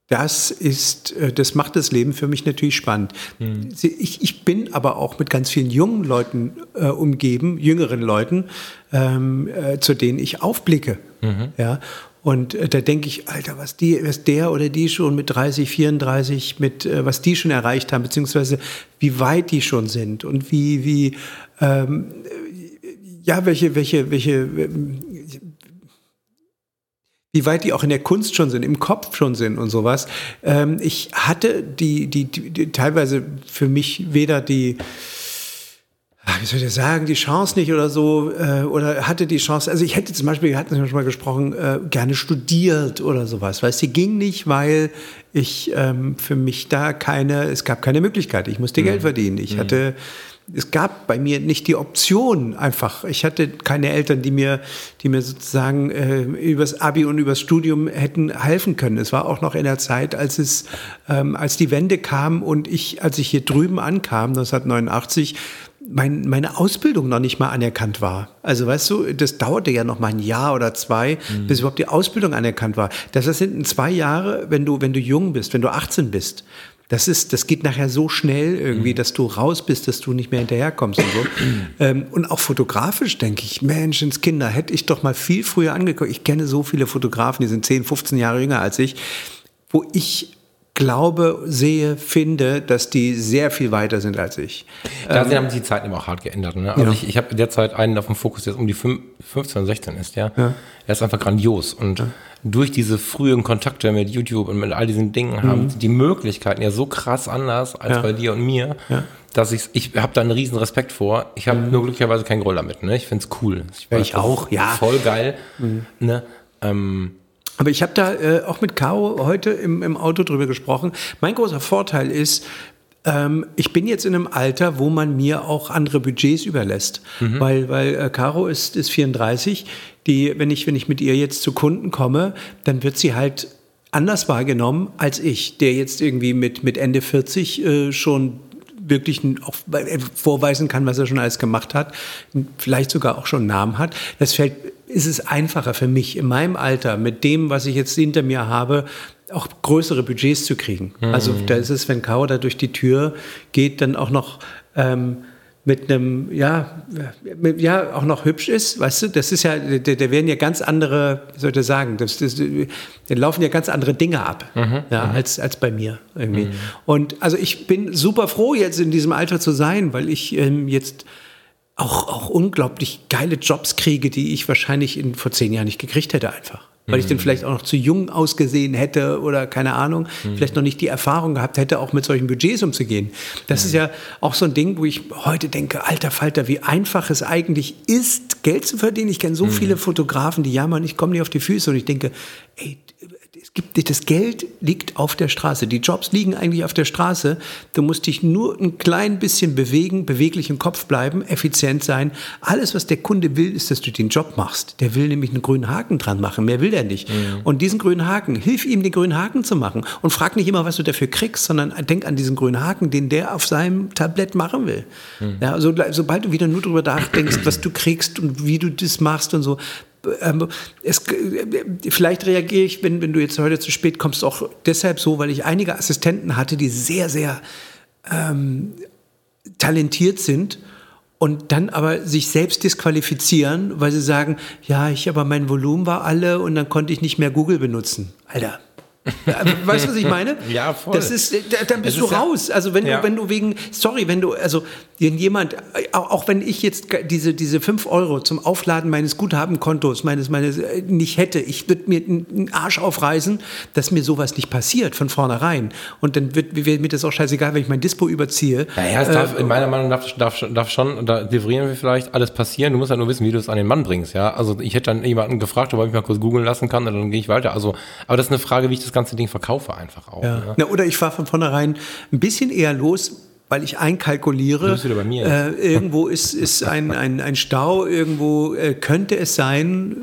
[SPEAKER 3] das ist, äh, das macht das Leben für mich natürlich spannend. Mhm. Ich, ich bin aber auch mit ganz vielen jungen Leuten äh, umgeben, jüngeren Leuten, ähm, äh, zu denen ich aufblicke. Mhm. Ja. Und äh, da denke ich, Alter, was, die, was der oder die schon mit 30, 34, mit, äh, was die schon erreicht haben, beziehungsweise wie weit die schon sind und wie, wie, ähm, ja, welche, welche, welche, wie weit die auch in der Kunst schon sind, im Kopf schon sind und sowas. Ähm, ich hatte die, die, die, die teilweise für mich weder die, wie soll ich das sagen, die Chance nicht oder so, äh, oder hatte die Chance, also ich hätte zum Beispiel, wir hatten schon mal gesprochen, äh, gerne studiert oder sowas, weil es ging nicht, weil ich ähm, für mich da keine, es gab keine Möglichkeit, ich musste mhm. Geld verdienen, ich mhm. hatte, es gab bei mir nicht die Option einfach, ich hatte keine Eltern, die mir, die mir sozusagen äh, übers Abi und übers Studium hätten helfen können. Es war auch noch in der Zeit, als es, ähm, als die Wende kam und ich, als ich hier drüben ankam, 1989, mein, meine Ausbildung noch nicht mal anerkannt war. Also weißt du, das dauerte ja noch mal ein Jahr oder zwei, mhm. bis überhaupt die Ausbildung anerkannt war. Das sind zwei Jahre, wenn du, wenn du jung bist, wenn du 18 bist. Das ist, das geht nachher so schnell irgendwie, mhm. dass du raus bist, dass du nicht mehr hinterherkommst und so. [clears throat] ähm, und auch fotografisch denke ich, Menschenskinder, hätte ich doch mal viel früher angeguckt. Ich kenne so viele Fotografen, die sind 10, 15 Jahre jünger als ich, wo ich glaube, sehe, finde, dass die sehr viel weiter sind als ich.
[SPEAKER 2] Da ähm, haben sich die Zeiten immer auch hart geändert. Ne? Also ja. ich, ich habe derzeit einen auf dem Fokus, der um die 15 oder 16 ist, ja. ja. Er ist einfach grandios. Und ja. durch diese frühen Kontakte mit YouTube und mit all diesen Dingen mhm. haben die Möglichkeiten ja so krass anders als bei dir und mir, dass ich ich habe da einen riesen Respekt vor. Ich habe mhm. nur glücklicherweise keinen Groll damit. Ne? Ich finde es cool.
[SPEAKER 3] Ich, ich auch, ja.
[SPEAKER 2] Voll geil. Mhm. Ne? Ähm,
[SPEAKER 3] aber ich habe da äh, auch mit Caro heute im, im Auto drüber gesprochen. Mein großer Vorteil ist, ähm, ich bin jetzt in einem Alter, wo man mir auch andere Budgets überlässt. Mhm. Weil, weil äh, Caro ist, ist 34. Die, wenn, ich, wenn ich mit ihr jetzt zu Kunden komme, dann wird sie halt anders wahrgenommen als ich, der jetzt irgendwie mit, mit Ende 40 äh, schon wirklich auch vorweisen kann, was er schon alles gemacht hat, vielleicht sogar auch schon einen Namen hat. Das fällt ist es einfacher für mich in meinem Alter mit dem, was ich jetzt hinter mir habe, auch größere Budgets zu kriegen. Mhm. Also da ist es, wenn Kao da durch die Tür geht, dann auch noch ähm, mit einem, ja, mit, ja, auch noch hübsch ist, weißt du, das ist ja, da, da werden ja ganz andere, wie soll ich das sagen, das, das, da laufen ja ganz andere Dinge ab, mhm. ja, mhm. als, als bei mir irgendwie. Mhm. Und also ich bin super froh, jetzt in diesem Alter zu sein, weil ich ähm, jetzt auch, auch unglaublich geile Jobs kriege, die ich wahrscheinlich in, vor zehn Jahren nicht gekriegt hätte einfach. Weil ich dann mhm. vielleicht auch noch zu jung ausgesehen hätte oder keine Ahnung, mhm. vielleicht noch nicht die Erfahrung gehabt hätte, auch mit solchen Budgets umzugehen. Das mhm. ist ja auch so ein Ding, wo ich heute denke, alter Falter, wie einfach es eigentlich ist, Geld zu verdienen. Ich kenne so mhm. viele Fotografen, die jammern, ich komme nicht auf die Füße und ich denke, ey, gibt, das Geld liegt auf der Straße. Die Jobs liegen eigentlich auf der Straße. Du musst dich nur ein klein bisschen bewegen, beweglich im Kopf bleiben, effizient sein. Alles, was der Kunde will, ist, dass du den Job machst. Der will nämlich einen grünen Haken dran machen. Mehr will er nicht. Mhm. Und diesen grünen Haken, hilf ihm, den grünen Haken zu machen. Und frag nicht immer, was du dafür kriegst, sondern denk an diesen grünen Haken, den der auf seinem Tablett machen will. Mhm. Ja, also, sobald du wieder nur darüber nachdenkst, was du kriegst und wie du das machst und so, es, vielleicht reagiere ich, wenn, wenn du jetzt heute zu spät kommst, auch deshalb so, weil ich einige Assistenten hatte, die sehr, sehr ähm, talentiert sind und dann aber sich selbst disqualifizieren, weil sie sagen, ja, ich aber mein Volumen war alle und dann konnte ich nicht mehr Google benutzen. Alter, Weißt du, was ich meine? [laughs]
[SPEAKER 2] ja, voll.
[SPEAKER 3] Das ist, dann bist das du raus. Ja, also wenn ja. du, wenn du wegen, sorry, wenn du, also jemand, auch wenn ich jetzt diese, diese fünf Euro zum Aufladen meines Guthabenkontos, meines, meines, äh, nicht hätte, ich würde mir einen Arsch aufreißen, dass mir sowas nicht passiert von vornherein. Und dann wird, wird mir das auch scheißegal, wenn ich mein Dispo überziehe.
[SPEAKER 2] Naja, es darf, äh, in meiner Meinung darf, darf, darf schon, da differieren wir vielleicht, alles passieren. Du musst ja nur wissen, wie du es an den Mann bringst, ja. Also ich hätte dann jemanden gefragt, ob ich mal kurz googeln lassen kann und dann gehe ich weiter. Also, aber das ist eine Frage, wie ich das ganze Ding verkaufe einfach auch.
[SPEAKER 3] Ja. Ne? Na, oder ich fahre von vornherein ein bisschen eher los, weil ich einkalkuliere.
[SPEAKER 2] Du bei mir.
[SPEAKER 3] Äh, irgendwo ist, ist ein, ein, ein Stau, irgendwo äh, könnte es sein,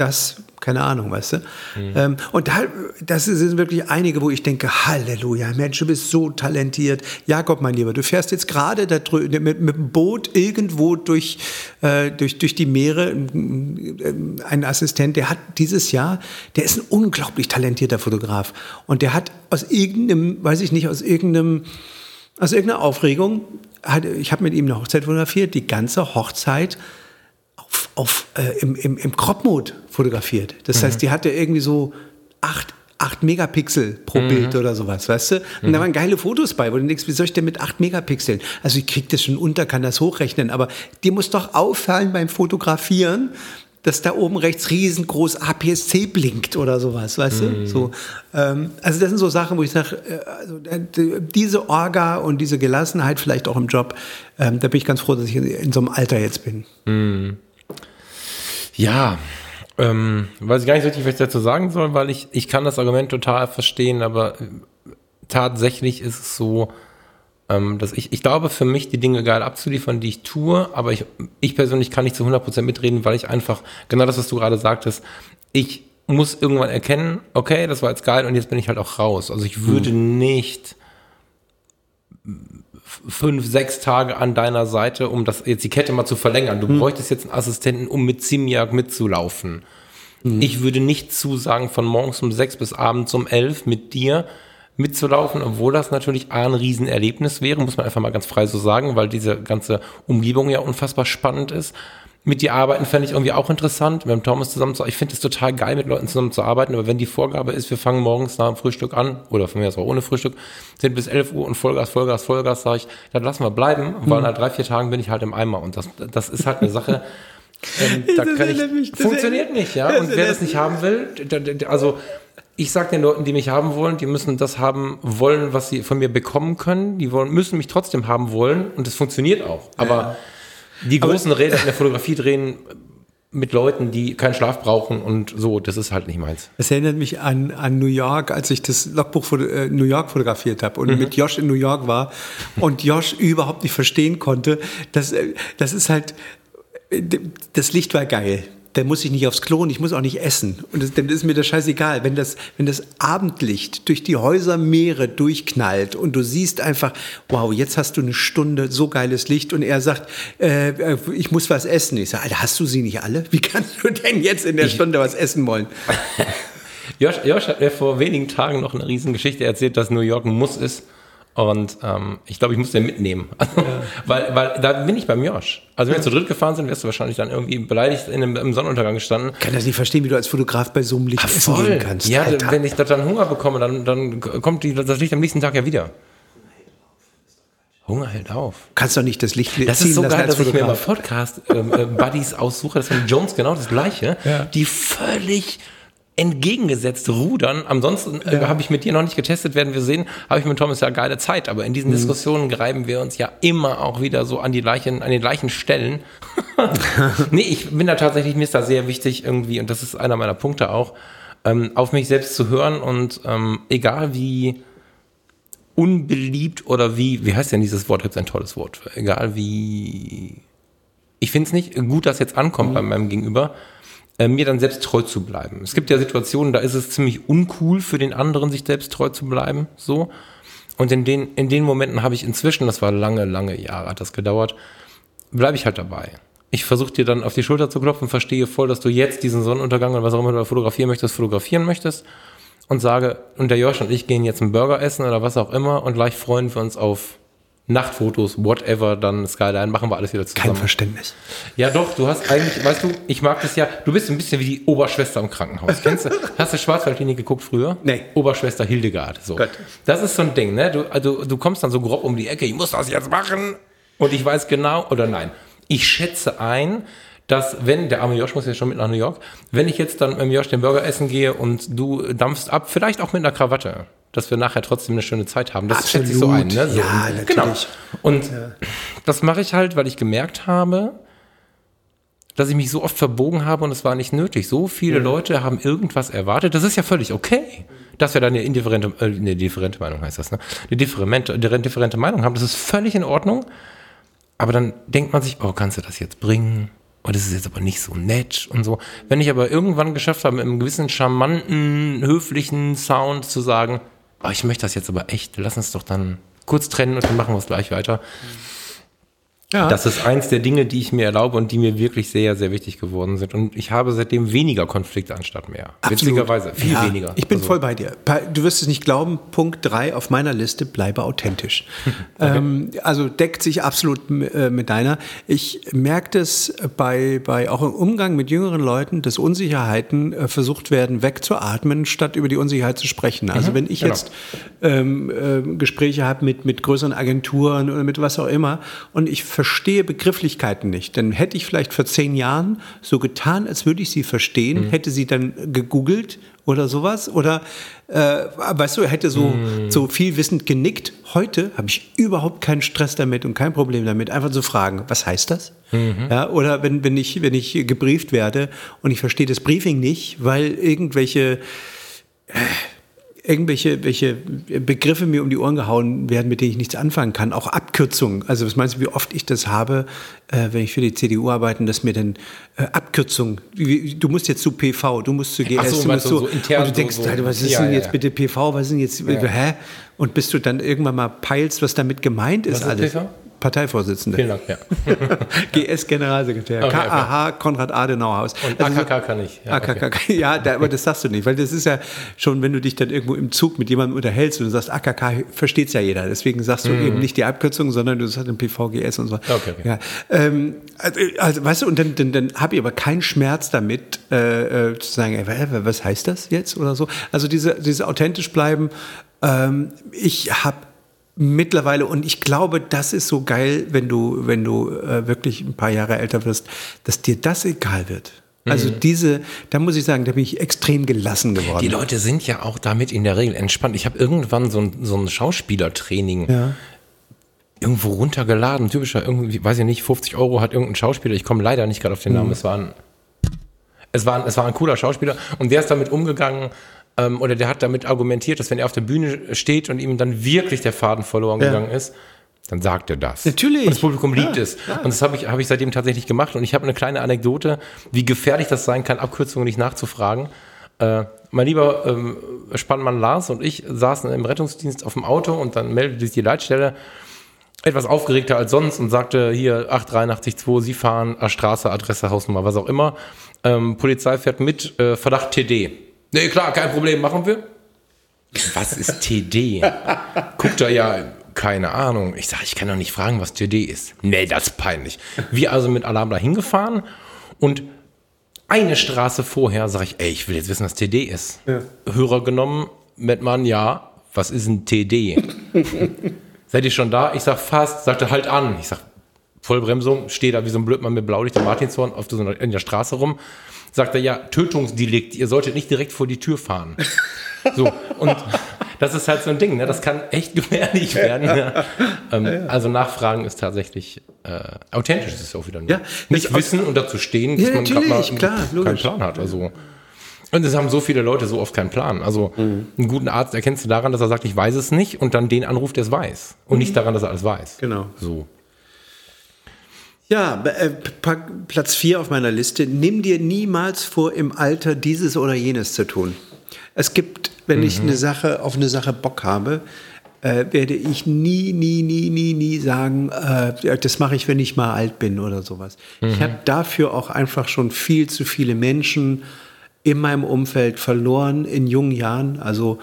[SPEAKER 3] dass keine Ahnung, weißt du? Mhm. Ähm, und da, das sind wirklich einige, wo ich denke, Halleluja, Mensch, du bist so talentiert. Jakob, mein Lieber, du fährst jetzt gerade mit, mit dem Boot irgendwo durch, äh, durch, durch die Meere. Ein Assistent, der hat dieses Jahr, der ist ein unglaublich talentierter Fotograf. Und der hat aus irgendeinem, weiß ich nicht, aus irgendeinem, aus irgendeiner Aufregung, hat, ich habe mit ihm eine Hochzeit fotografiert, die ganze Hochzeit auf, auf, äh, im, im, im Crop-Mode fotografiert. Das mhm. heißt, die hatte irgendwie so acht 8 Megapixel pro mhm. Bild oder sowas, weißt du? Und mhm. da waren geile Fotos bei, wo du denkst, wie soll ich denn mit 8 Megapixeln? Also ich krieg das schon unter, kann das hochrechnen, aber dir muss doch auffallen beim Fotografieren, dass da oben rechts riesengroß APS-C blinkt oder sowas, weißt mhm. du? So, ähm, also das sind so Sachen, wo ich sage, äh, also, äh, diese Orga und diese Gelassenheit vielleicht auch im Job, ähm, da bin ich ganz froh, dass ich in, in so einem Alter jetzt bin.
[SPEAKER 2] Mhm. Ja, ähm, weiß ich gar nicht richtig, was ich dazu sagen soll, weil ich, ich kann das Argument total verstehen, aber äh, tatsächlich ist es so, ähm, dass ich, ich glaube, für mich die Dinge geil abzuliefern, die ich tue, aber ich, ich persönlich kann nicht zu 100% mitreden, weil ich einfach, genau das, was du gerade sagtest, ich muss irgendwann erkennen, okay, das war jetzt geil und jetzt bin ich halt auch raus. Also ich würde hm. nicht fünf, sechs Tage an deiner Seite, um das jetzt die Kette mal zu verlängern. Du hm. bräuchtest jetzt einen Assistenten, um mit Zimiak mitzulaufen. Hm. Ich würde nicht zusagen, von morgens um sechs bis abends um elf mit dir mitzulaufen, obwohl das natürlich ein Riesenerlebnis wäre, muss man einfach mal ganz frei so sagen, weil diese ganze Umgebung ja unfassbar spannend ist mit dir arbeiten fände ich irgendwie auch interessant, mit dem Thomas zusammen zu Ich finde es total geil, mit Leuten zusammen zu arbeiten, aber wenn die Vorgabe ist, wir fangen morgens nach dem Frühstück an, oder von mir aus auch ohne Frühstück, sind bis 11 Uhr und Vollgas, Vollgas, Vollgas, sage ich, dann lassen wir bleiben, weil mhm. nach drei, vier Tagen bin ich halt im Eimer und das, das ist halt eine Sache, [laughs] ähm, da kann ich, mich, funktioniert nicht, ja, und wer das nicht haben will, also, ich sage den Leuten, die mich haben wollen, die müssen das haben wollen, was sie von mir bekommen können. Die wollen, müssen mich trotzdem haben wollen und das funktioniert auch. Aber ja. Die großen Räder in der Fotografie drehen mit Leuten, die keinen Schlaf brauchen und so, das ist halt nicht meins.
[SPEAKER 3] Es erinnert mich an, an New York, als ich das Logbuch äh, New York fotografiert habe und mhm. mit Josh in New York war und Josh überhaupt nicht verstehen konnte, dass äh, das ist halt, äh, das Licht war geil dann muss ich nicht aufs Klo und ich muss auch nicht essen. Und das, dann ist mir das scheißegal. Wenn das, wenn das Abendlicht durch die Häuser Meere durchknallt und du siehst einfach, wow, jetzt hast du eine Stunde so geiles Licht und er sagt, äh, ich muss was essen. Ich sage, Alter, hast du sie nicht alle? Wie kannst du denn jetzt in der Stunde was essen wollen? [laughs]
[SPEAKER 2] Josh, Josh hat mir vor wenigen Tagen noch eine Riesengeschichte erzählt, dass New York ein Muss ist. Und ähm, ich glaube, ich muss den mitnehmen. Also, [laughs] ja. weil, weil da bin ich beim Josh. Also wenn wir zu dritt gefahren sind, wärst du wahrscheinlich dann irgendwie beleidigt in einem, im Sonnenuntergang gestanden.
[SPEAKER 3] Ich kann das nicht verstehen, wie du als Fotograf bei so einem Licht Ach, essen gehen kannst.
[SPEAKER 2] Ja, Alter. wenn ich da dann Hunger bekomme, dann, dann kommt die, das Licht am nächsten Tag ja wieder. Hunger hält auf.
[SPEAKER 3] Kannst doch nicht das Licht
[SPEAKER 2] Das ziehen, ist so geil, dass ich mir immer Podcast-Buddies ähm, äh, aussuche. Das ist Jones genau das Gleiche. Ja. Die völlig entgegengesetzt rudern. Ansonsten äh, ja. habe ich mit dir noch nicht getestet, werden wir sehen, habe ich mit Thomas ja geile Zeit. Aber in diesen mhm. Diskussionen greifen wir uns ja immer auch wieder so an die gleichen, an den gleichen Stellen. [laughs] nee, ich bin da tatsächlich, mir ist da sehr wichtig irgendwie, und das ist einer meiner Punkte auch, ähm, auf mich selbst zu hören und ähm, egal wie unbeliebt oder wie, wie heißt denn dieses Wort? Gibt es ein tolles Wort? Egal wie, ich finde es nicht gut, dass jetzt ankommt mhm. bei meinem Gegenüber, äh, mir dann selbst treu zu bleiben. Es gibt ja Situationen, da ist es ziemlich uncool für den anderen, sich selbst treu zu bleiben, so. Und in den, in den Momenten habe ich inzwischen, das war lange, lange Jahre, hat das gedauert, bleibe ich halt dabei. Ich versuche dir dann auf die Schulter zu klopfen, verstehe voll, dass du jetzt diesen Sonnenuntergang oder was auch immer du fotografieren möchtest, fotografieren möchtest und sage, und der Josh und ich gehen jetzt einen Burger essen oder was auch immer und gleich freuen wir uns auf Nachtfotos, whatever, dann Skyline, machen wir alles wieder zusammen.
[SPEAKER 3] Kein Verständnis.
[SPEAKER 2] Ja, doch, du hast eigentlich, weißt du, ich mag das ja, du bist ein bisschen wie die Oberschwester im Krankenhaus. Kennst du, hast du Schwarzwaldlinie geguckt früher?
[SPEAKER 3] Nee.
[SPEAKER 2] Oberschwester Hildegard, so.
[SPEAKER 3] Gott.
[SPEAKER 2] Das ist so ein Ding, ne? Du, also, du kommst dann so grob um die Ecke, ich muss das jetzt machen und ich weiß genau, oder nein. Ich schätze ein, dass wenn, der arme Josh muss ja schon mit nach New York, wenn ich jetzt dann mit Josh den Burger essen gehe und du dampfst ab, vielleicht auch mit einer Krawatte, dass wir nachher trotzdem eine schöne Zeit haben. Das
[SPEAKER 3] Absolut.
[SPEAKER 2] schätze ich so ein. Ne? So,
[SPEAKER 3] ja, natürlich.
[SPEAKER 2] Genau. Und ja. das mache ich halt, weil ich gemerkt habe, dass ich mich so oft verbogen habe und es war nicht nötig. So viele ja. Leute haben irgendwas erwartet. Das ist ja völlig okay, dass wir da eine indifferente, äh, eine differente Meinung heißt das, ne? Eine differente, differente Meinung haben. Das ist völlig in Ordnung. Aber dann denkt man sich, oh, kannst du das jetzt bringen? Und das ist jetzt aber nicht so nett und so. Wenn ich aber irgendwann geschafft habe, mit einem gewissen charmanten, höflichen Sound zu sagen, oh, ich möchte das jetzt aber echt, lass uns doch dann kurz trennen und dann machen wir es gleich weiter. Mhm ja. Das ist eins der Dinge, die ich mir erlaube und die mir wirklich sehr, sehr wichtig geworden sind. Und ich habe seitdem weniger Konflikte anstatt mehr.
[SPEAKER 3] Absolut.
[SPEAKER 2] Witzigerweise, viel ja, weniger.
[SPEAKER 3] Ich bin also. voll bei dir. Du wirst es nicht glauben, Punkt drei auf meiner Liste, bleibe authentisch. [laughs] okay. ähm, also deckt sich absolut äh, mit deiner. Ich merke das bei, bei, auch im Umgang mit jüngeren Leuten, dass Unsicherheiten äh, versucht werden, wegzuatmen, statt über die Unsicherheit zu sprechen. Also mhm, wenn ich genau. jetzt ähm, äh, Gespräche habe mit, mit größeren Agenturen oder mit was auch immer und ich verstehe Begrifflichkeiten nicht. Dann hätte ich vielleicht vor zehn Jahren so getan, als würde ich sie verstehen, mhm. hätte sie dann gegoogelt oder sowas oder äh, weißt du, hätte so, mhm. so viel wissend genickt. Heute habe ich überhaupt keinen Stress damit und kein Problem damit, einfach zu fragen, was heißt das? Mhm. Ja, oder wenn, wenn, ich, wenn ich gebrieft werde und ich verstehe das Briefing nicht, weil irgendwelche äh, irgendwelche welche Begriffe mir um die Ohren gehauen werden, mit denen ich nichts anfangen kann. Auch Abkürzungen. Also was meinst du, wie oft ich das habe, äh, wenn ich für die CDU arbeite, dass mir dann äh, Abkürzungen, wie, du musst jetzt zu PV, du musst zu GS, so, du musst so, so intern, und du denkst, so, so. was ist ja, denn jetzt ja. bitte PV, was ist denn jetzt, ja. hä? Und bis du dann irgendwann mal peilst, was damit gemeint ist, was ist alles. PV? Parteivorsitzende.
[SPEAKER 2] Vielen Dank, ja. [laughs]
[SPEAKER 3] GS-Generalsekretär. Okay, KAH. Konrad Adenauer Haus.
[SPEAKER 2] Und also AKK kann ich.
[SPEAKER 3] Ja, AKK, okay. [laughs] ja da, aber das sagst du nicht, weil das ist ja schon, wenn du dich dann irgendwo im Zug mit jemandem unterhältst und du sagst, AKK versteht es ja jeder. Deswegen sagst du mhm. eben nicht die Abkürzung, sondern du sagst ein PVGS und so.
[SPEAKER 2] Okay, okay.
[SPEAKER 3] Ja, ähm, also, also, weißt du, und dann, dann, dann habe ich aber keinen Schmerz damit, äh, äh, zu sagen, ey, was heißt das jetzt oder so. Also diese, diese authentisch bleiben. Ähm, ich habe mittlerweile und ich glaube, das ist so geil, wenn du, wenn du äh, wirklich ein paar Jahre älter wirst, dass dir das egal wird. Also mhm. diese, da muss ich sagen, da bin ich extrem gelassen geworden.
[SPEAKER 2] Die Leute sind ja auch damit in der Regel entspannt. Ich habe irgendwann so ein, so ein Schauspielertraining ja. irgendwo runtergeladen. Typischer, irgendwie, weiß ich nicht, 50 Euro hat irgendein Schauspieler. Ich komme leider nicht gerade auf den Namen. Mhm. Es war ein, es war ein, es war ein cooler Schauspieler und der ist damit umgegangen ähm, oder der hat damit argumentiert, dass wenn er auf der Bühne steht und ihm dann wirklich der Faden verloren ja. gegangen ist, dann sagt er das.
[SPEAKER 3] Natürlich.
[SPEAKER 2] Und das Publikum liebt ja, es. Ja. Und das habe ich, hab ich seitdem tatsächlich gemacht. Und ich habe eine kleine Anekdote, wie gefährlich das sein kann, Abkürzungen nicht nachzufragen. Äh, mein lieber ähm, Spannmann Lars und ich saßen im Rettungsdienst auf dem Auto und dann meldete sich die Leitstelle etwas aufgeregter als sonst und sagte hier 88382, Sie fahren Straße, Adresse, Hausnummer, was auch immer. Ähm, Polizei fährt mit, äh, Verdacht TD. Nee, klar, kein Problem, machen wir. Was ist TD? Guckt er ja, keine Ahnung. Ich sage, ich kann doch nicht fragen, was TD ist. Nee, das ist peinlich. Wir also mit Alarm da hingefahren und eine Straße vorher sage ich, ey, ich will jetzt wissen, was TD ist. Ja. Hörer genommen, mit Mann, ja, was ist ein TD? [laughs] Seid ihr schon da? Ich sag fast, sagte halt an. Ich sag, Vollbremsung, stehe da wie so ein Blödmann mit Blaulicht am Martinshorn auf so einer, in der Straße rum sagt er, ja, Tötungsdelikt, ihr solltet nicht direkt vor die Tür fahren. [laughs] So, und das ist halt so ein Ding, ne? das kann echt [laughs] gefährlich werden. Ne? Ähm, ja, ja. Also Nachfragen ist tatsächlich äh, authentisch, ist es auch wieder nur.
[SPEAKER 3] Ja,
[SPEAKER 2] nicht wissen und dazu stehen,
[SPEAKER 3] dass ja, man gerade mal
[SPEAKER 2] klar, keinen Plan hat. Also Und es haben so viele Leute so oft keinen Plan. Also mhm. einen guten Arzt erkennst du daran, dass er sagt, ich weiß es nicht und dann den anruft, der es weiß. Und mhm. nicht daran, dass er alles weiß.
[SPEAKER 3] Genau.
[SPEAKER 2] So.
[SPEAKER 3] Ja, äh, Platz 4 auf meiner Liste. Nimm dir niemals vor, im Alter dieses oder jenes zu tun. Es gibt, wenn mhm. ich eine Sache auf eine Sache Bock habe, äh, werde ich nie, nie, nie, nie, nie sagen, äh, das mache ich, wenn ich mal alt bin oder sowas. Mhm. Ich habe dafür auch einfach schon viel zu viele Menschen in meinem Umfeld verloren in jungen Jahren. Also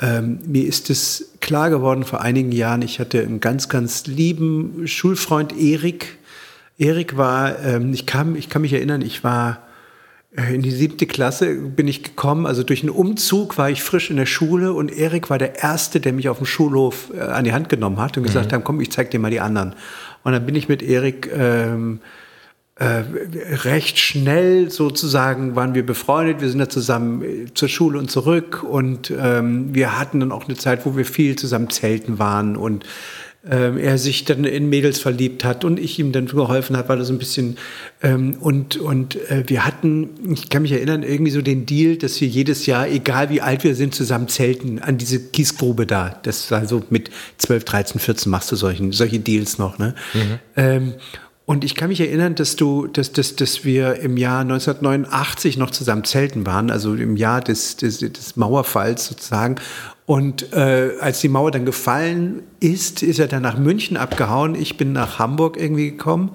[SPEAKER 3] ähm, mir ist es klar geworden vor einigen Jahren, ich hatte einen ganz, ganz lieben Schulfreund Erik. Erik war, ähm, ich, kam, ich kann mich erinnern, ich war äh, in die siebte Klasse bin ich gekommen, also durch einen Umzug war ich frisch in der Schule und Erik war der Erste, der mich auf dem Schulhof äh, an die Hand genommen hat und gesagt mhm. hat, komm, ich zeig dir mal die anderen. Und dann bin ich mit Erik ähm, äh, recht schnell sozusagen waren wir befreundet. Wir sind da zusammen äh, zur Schule und zurück und ähm, wir hatten dann auch eine Zeit, wo wir viel zusammen zelten waren und ähm, er sich dann in Mädels verliebt hat und ich ihm dann geholfen hat, weil er so ein bisschen ähm, und und äh, wir hatten, ich kann mich erinnern, irgendwie so den Deal, dass wir jedes Jahr, egal wie alt wir sind, zusammen zelten an diese Kiesgrube da. Das war so mit 12, 13, 14 machst du solchen, solche Deals noch. Ne? Mhm. Ähm, und ich kann mich erinnern, dass du, dass, dass, dass wir im Jahr 1989 noch zusammen zelten waren, also im Jahr des, des, des Mauerfalls sozusagen. Und äh, als die Mauer dann gefallen ist, ist er dann nach München abgehauen. Ich bin nach Hamburg irgendwie gekommen.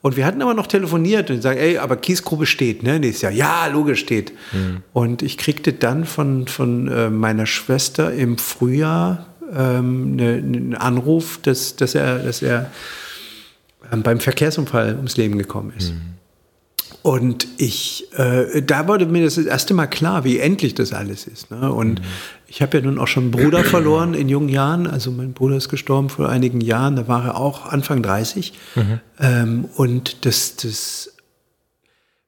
[SPEAKER 3] Und wir hatten aber noch telefoniert und sagen, ey, aber Kiesgrube steht, ne? Nächstes Jahr. Ja, logisch steht. Mhm. Und ich kriegte dann von, von äh, meiner Schwester im Frühjahr ähm, ne, einen Anruf, dass, dass er, dass er ähm, beim Verkehrsunfall ums Leben gekommen ist. Mhm. Und ich, äh, da wurde mir das, das erste Mal klar, wie endlich das alles ist. Ne? Und mhm. ich habe ja nun auch schon einen Bruder verloren in jungen Jahren. Also mein Bruder ist gestorben vor einigen Jahren, da war er auch Anfang 30. Mhm. Ähm, und das, das,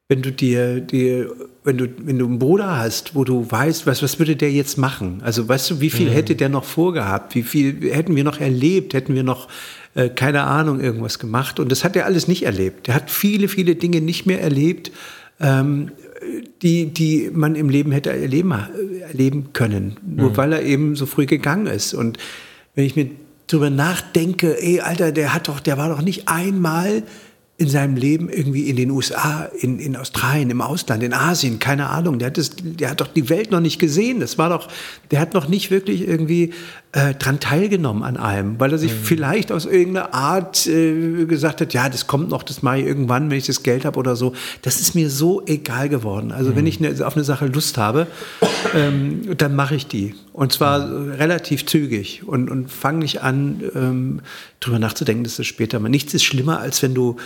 [SPEAKER 3] wenn du dir, dir, wenn du, wenn du einen Bruder hast, wo du weißt, was, was würde der jetzt machen? Also weißt du, wie viel mhm. hätte der noch vorgehabt? Wie viel hätten wir noch erlebt? Hätten wir noch äh, keine Ahnung, irgendwas gemacht. Und das hat er alles nicht erlebt. Er hat viele, viele Dinge nicht mehr erlebt, ähm, die, die man im Leben hätte erleben, erleben können, nur mhm. weil er eben so früh gegangen ist. Und wenn ich mir drüber nachdenke, ey, Alter, der hat doch, der war doch nicht einmal in seinem Leben irgendwie in den USA, in, in Australien, im Ausland, in Asien, keine Ahnung. Der hat, das, der hat doch die Welt noch nicht gesehen. Das war doch, der hat noch nicht wirklich irgendwie äh, dran teilgenommen an allem, weil er sich mhm. vielleicht aus irgendeiner Art äh, gesagt hat, ja, das kommt noch, das mache ich irgendwann, wenn ich das Geld habe oder so. Das ist mir so egal geworden. Also mhm. wenn ich ne, auf eine Sache Lust habe, ähm, dann mache ich die. Und zwar mhm. relativ zügig und, und fange nicht an, ähm, drüber nachzudenken, dass das später mal. Nichts ist schlimmer, als wenn du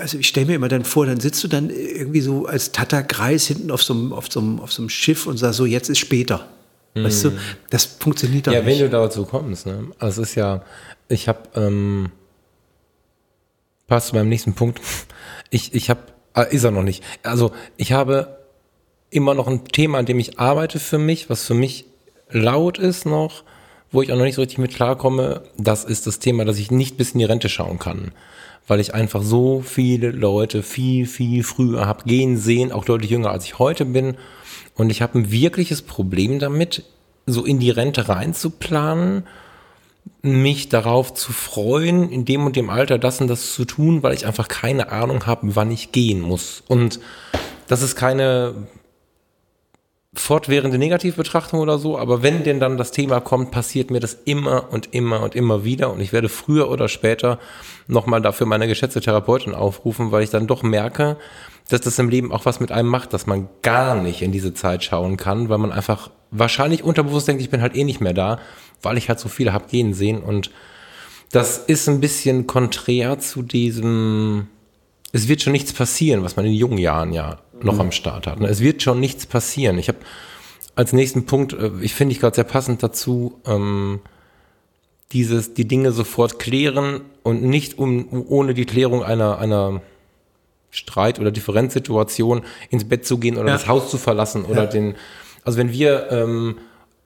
[SPEAKER 3] also ich stelle mir immer dann vor, dann sitzt du dann irgendwie so als Tatterkreis hinten auf so einem, auf so einem, auf so einem Schiff und sagst so, jetzt ist später. Mm. Weißt du, das funktioniert doch
[SPEAKER 2] ja,
[SPEAKER 3] nicht.
[SPEAKER 2] Ja, wenn du dazu kommst, ne? Also es ist ja, ich habe, ähm, passt zu meinem nächsten Punkt. [laughs] Ich, ich habe, äh, ist er noch nicht. Also ich habe immer noch ein Thema, an dem ich arbeite für mich, was für mich laut ist noch, wo ich auch noch nicht so richtig mit klarkomme. Das ist das Thema, dass ich nicht bis in die Rente schauen kann weil ich einfach so viele Leute viel, viel früher habe gehen sehen, auch deutlich jünger als ich heute bin. Und ich habe ein wirkliches Problem damit, so in die Rente reinzuplanen, mich darauf zu freuen, in dem und dem Alter das und das zu tun, weil ich einfach keine Ahnung habe, wann ich gehen muss. Und das ist keine fortwährende Negativbetrachtung oder so, aber wenn denn dann das Thema kommt, passiert mir das immer und immer und immer wieder und ich werde früher oder später nochmal dafür meine geschätzte Therapeutin aufrufen, weil ich dann doch merke, dass das im Leben auch was mit einem macht, dass man gar nicht in diese Zeit schauen kann, weil man einfach wahrscheinlich unterbewusst denkt, ich bin halt eh nicht mehr da, weil ich halt so viele hab gehen sehen und das ist ein bisschen konträr zu diesem, es wird schon nichts passieren, was man in jungen Jahren ja noch mhm. am Start hat. Es wird schon nichts passieren. Ich habe als nächsten Punkt, äh, ich finde ich gerade sehr passend dazu, ähm, dieses, die Dinge sofort klären und nicht um, ohne die Klärung einer, einer Streit- oder Differenzsituation ins Bett zu gehen oder ja. das Haus zu verlassen oder ja. den, also wenn wir ähm,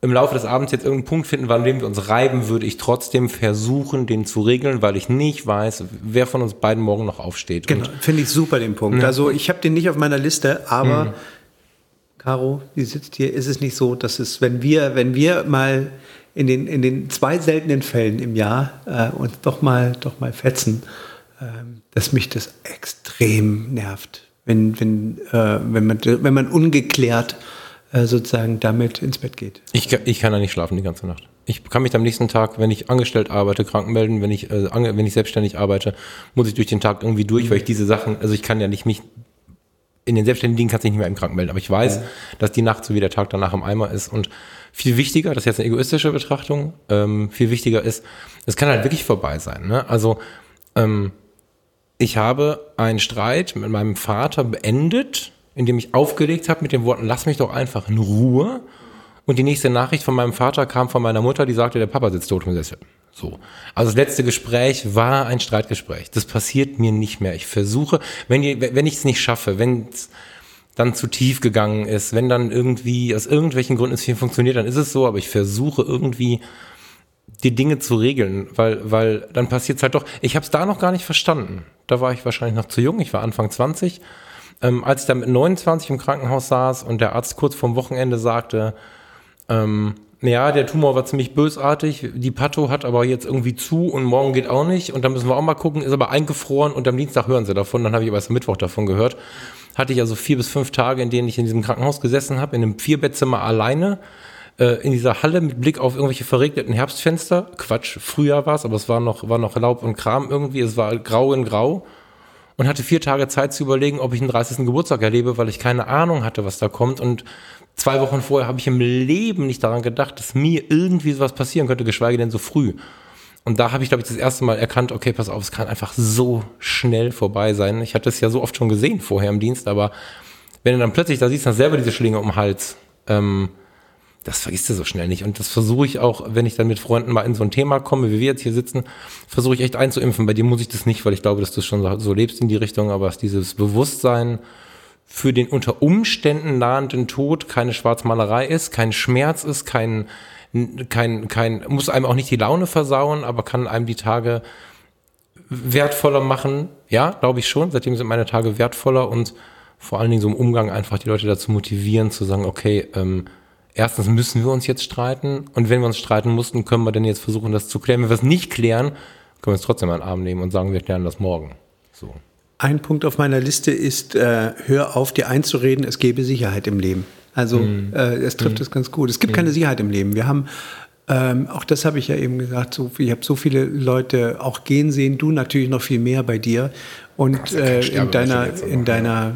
[SPEAKER 2] im Laufe des Abends jetzt irgendeinen Punkt finden, an dem wir uns reiben, würde ich trotzdem versuchen, den zu regeln, weil ich nicht weiß, wer von uns beiden morgen noch aufsteht.
[SPEAKER 3] Genau, finde ich super den Punkt. Ja. Also ich habe den nicht auf meiner Liste, aber mhm. Caro, die sitzt hier, ist es nicht so, dass es, wenn wir, wenn wir mal in den, in den zwei seltenen Fällen im Jahr äh, uns doch mal, doch mal fetzen, äh, dass mich das extrem nervt, wenn, wenn, äh, wenn, man, wenn man ungeklärt äh, sozusagen damit ins Bett geht.
[SPEAKER 2] Ich, ich kann da nicht schlafen die ganze Nacht. Ich kann mich am nächsten Tag, wenn ich angestellt arbeite, krank melden, wenn ich, äh, wenn ich selbstständig arbeite, muss ich durch den Tag irgendwie durch, weil ich diese Sachen, also ich kann ja nicht mich in den selbstständigen kannst du dich nicht mehr im Kranken melden. Aber ich weiß, ja. dass die Nacht so wie der Tag danach im Eimer ist. Und viel wichtiger, das ist jetzt eine egoistische Betrachtung, ähm, viel wichtiger ist, es kann halt wirklich vorbei sein. Ne? Also ähm, ich habe einen Streit mit meinem Vater beendet, indem ich aufgelegt habe mit den Worten, lass mich doch einfach in Ruhe. Und die nächste Nachricht von meinem Vater kam von meiner Mutter, die sagte, der Papa sitzt tot im Sessel. So. Also das letzte Gespräch war ein Streitgespräch. Das passiert mir nicht mehr. Ich versuche, wenn, wenn ich es nicht schaffe, wenn es dann zu tief gegangen ist, wenn dann irgendwie aus irgendwelchen Gründen es viel funktioniert, dann ist es so, aber ich versuche irgendwie die Dinge zu regeln, weil, weil dann passiert es halt doch. Ich habe es da noch gar nicht verstanden. Da war ich wahrscheinlich noch zu jung, ich war Anfang 20. Ähm, als ich dann mit 29 im Krankenhaus saß und der Arzt kurz vorm Wochenende sagte, ähm, ja, der Tumor war ziemlich bösartig, die Patho hat aber jetzt irgendwie zu und morgen geht auch nicht und dann müssen wir auch mal gucken, ist aber eingefroren und am Dienstag hören sie davon, dann habe ich aber erst am Mittwoch davon gehört. Hatte ich also vier bis fünf Tage, in denen ich in diesem Krankenhaus gesessen habe, in einem Vierbettzimmer alleine, äh, in dieser Halle mit Blick auf irgendwelche verregneten Herbstfenster. Quatsch, Frühjahr war es, aber es war noch, war noch Laub und Kram irgendwie, es war grau in grau und hatte vier Tage Zeit zu überlegen, ob ich einen 30. Geburtstag erlebe, weil ich keine Ahnung hatte, was da kommt und zwei Wochen vorher habe ich im Leben nicht daran gedacht, dass mir irgendwie sowas passieren könnte, geschweige denn so früh. Und da habe ich, glaube ich, das erste Mal erkannt, okay, pass auf, es kann einfach so schnell vorbei sein. Ich hatte es ja so oft schon gesehen vorher im Dienst, aber wenn du dann plötzlich da siehst, dann selber diese Schlinge um den Hals, ähm, das vergisst du so schnell nicht. Und das versuche ich auch, wenn ich dann mit Freunden mal in so ein Thema komme, wie wir jetzt hier sitzen, versuche ich echt einzuimpfen. Bei dir muss ich das nicht, weil ich glaube, dass du schon so lebst in die Richtung, aber ist dieses Bewusstsein, für den unter Umständen nahenden Tod keine Schwarzmalerei ist, kein Schmerz ist, kein, kein, kein, muss einem auch nicht die Laune versauen, aber kann einem die Tage wertvoller machen. Ja, glaube ich schon. Seitdem sind meine Tage wertvoller und vor allen Dingen so im Umgang einfach die Leute dazu motivieren, zu sagen, okay, ähm, erstens müssen wir uns jetzt streiten und wenn wir uns streiten mussten, können wir denn jetzt versuchen, das zu klären. Wenn wir es nicht klären, können wir es trotzdem an den Arm nehmen und sagen, wir klären das morgen. So.
[SPEAKER 3] Ein Punkt auf meiner Liste ist, äh, hör auf, dir einzureden, es gäbe Sicherheit im Leben. Also mm. äh, es trifft mm. es ganz gut. Es gibt mm. keine Sicherheit im Leben. Wir haben, ähm, auch das habe ich ja eben gesagt, so, ich habe so viele Leute auch gehen sehen, du natürlich noch viel mehr bei dir. Und äh, in deiner, in deiner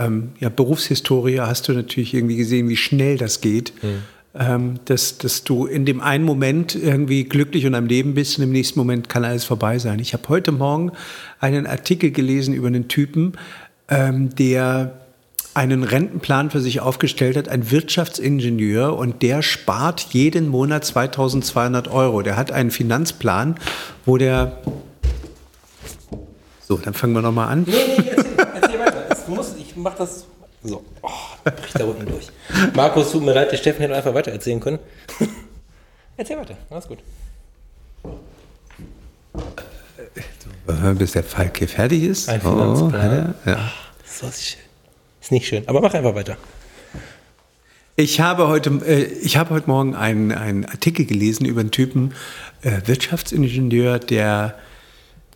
[SPEAKER 3] ähm, ja, Berufshistorie hast du natürlich irgendwie gesehen, wie schnell das geht. Mhm ähm, dass, dass du in dem einen Moment irgendwie glücklich und am Leben bist und im nächsten Moment kann alles vorbei sein. Ich habe heute Morgen einen Artikel gelesen über einen Typen, ähm, der einen Rentenplan für sich aufgestellt hat, ein Wirtschaftsingenieur und der spart jeden Monat 2200 Euro. Der hat einen Finanzplan, wo der... So, dann fangen wir nochmal an. Nee, nee, weiter.
[SPEAKER 2] Ich mach das so, oh, bricht der Rücken durch. Markus, tut mir leid, der Steffen hätte einfach weiter erzählen können. [laughs] Erzähl weiter, alles gut.
[SPEAKER 3] Bis der Falk hier fertig ist.
[SPEAKER 2] Ein Finanzplan. Oh, ja. Ach, so ist schön. Ist nicht schön, aber mach einfach weiter.
[SPEAKER 3] Ich habe heute, äh, ich habe heute Morgen einen, einen Artikel gelesen über einen Typen, äh, Wirtschaftsingenieur, der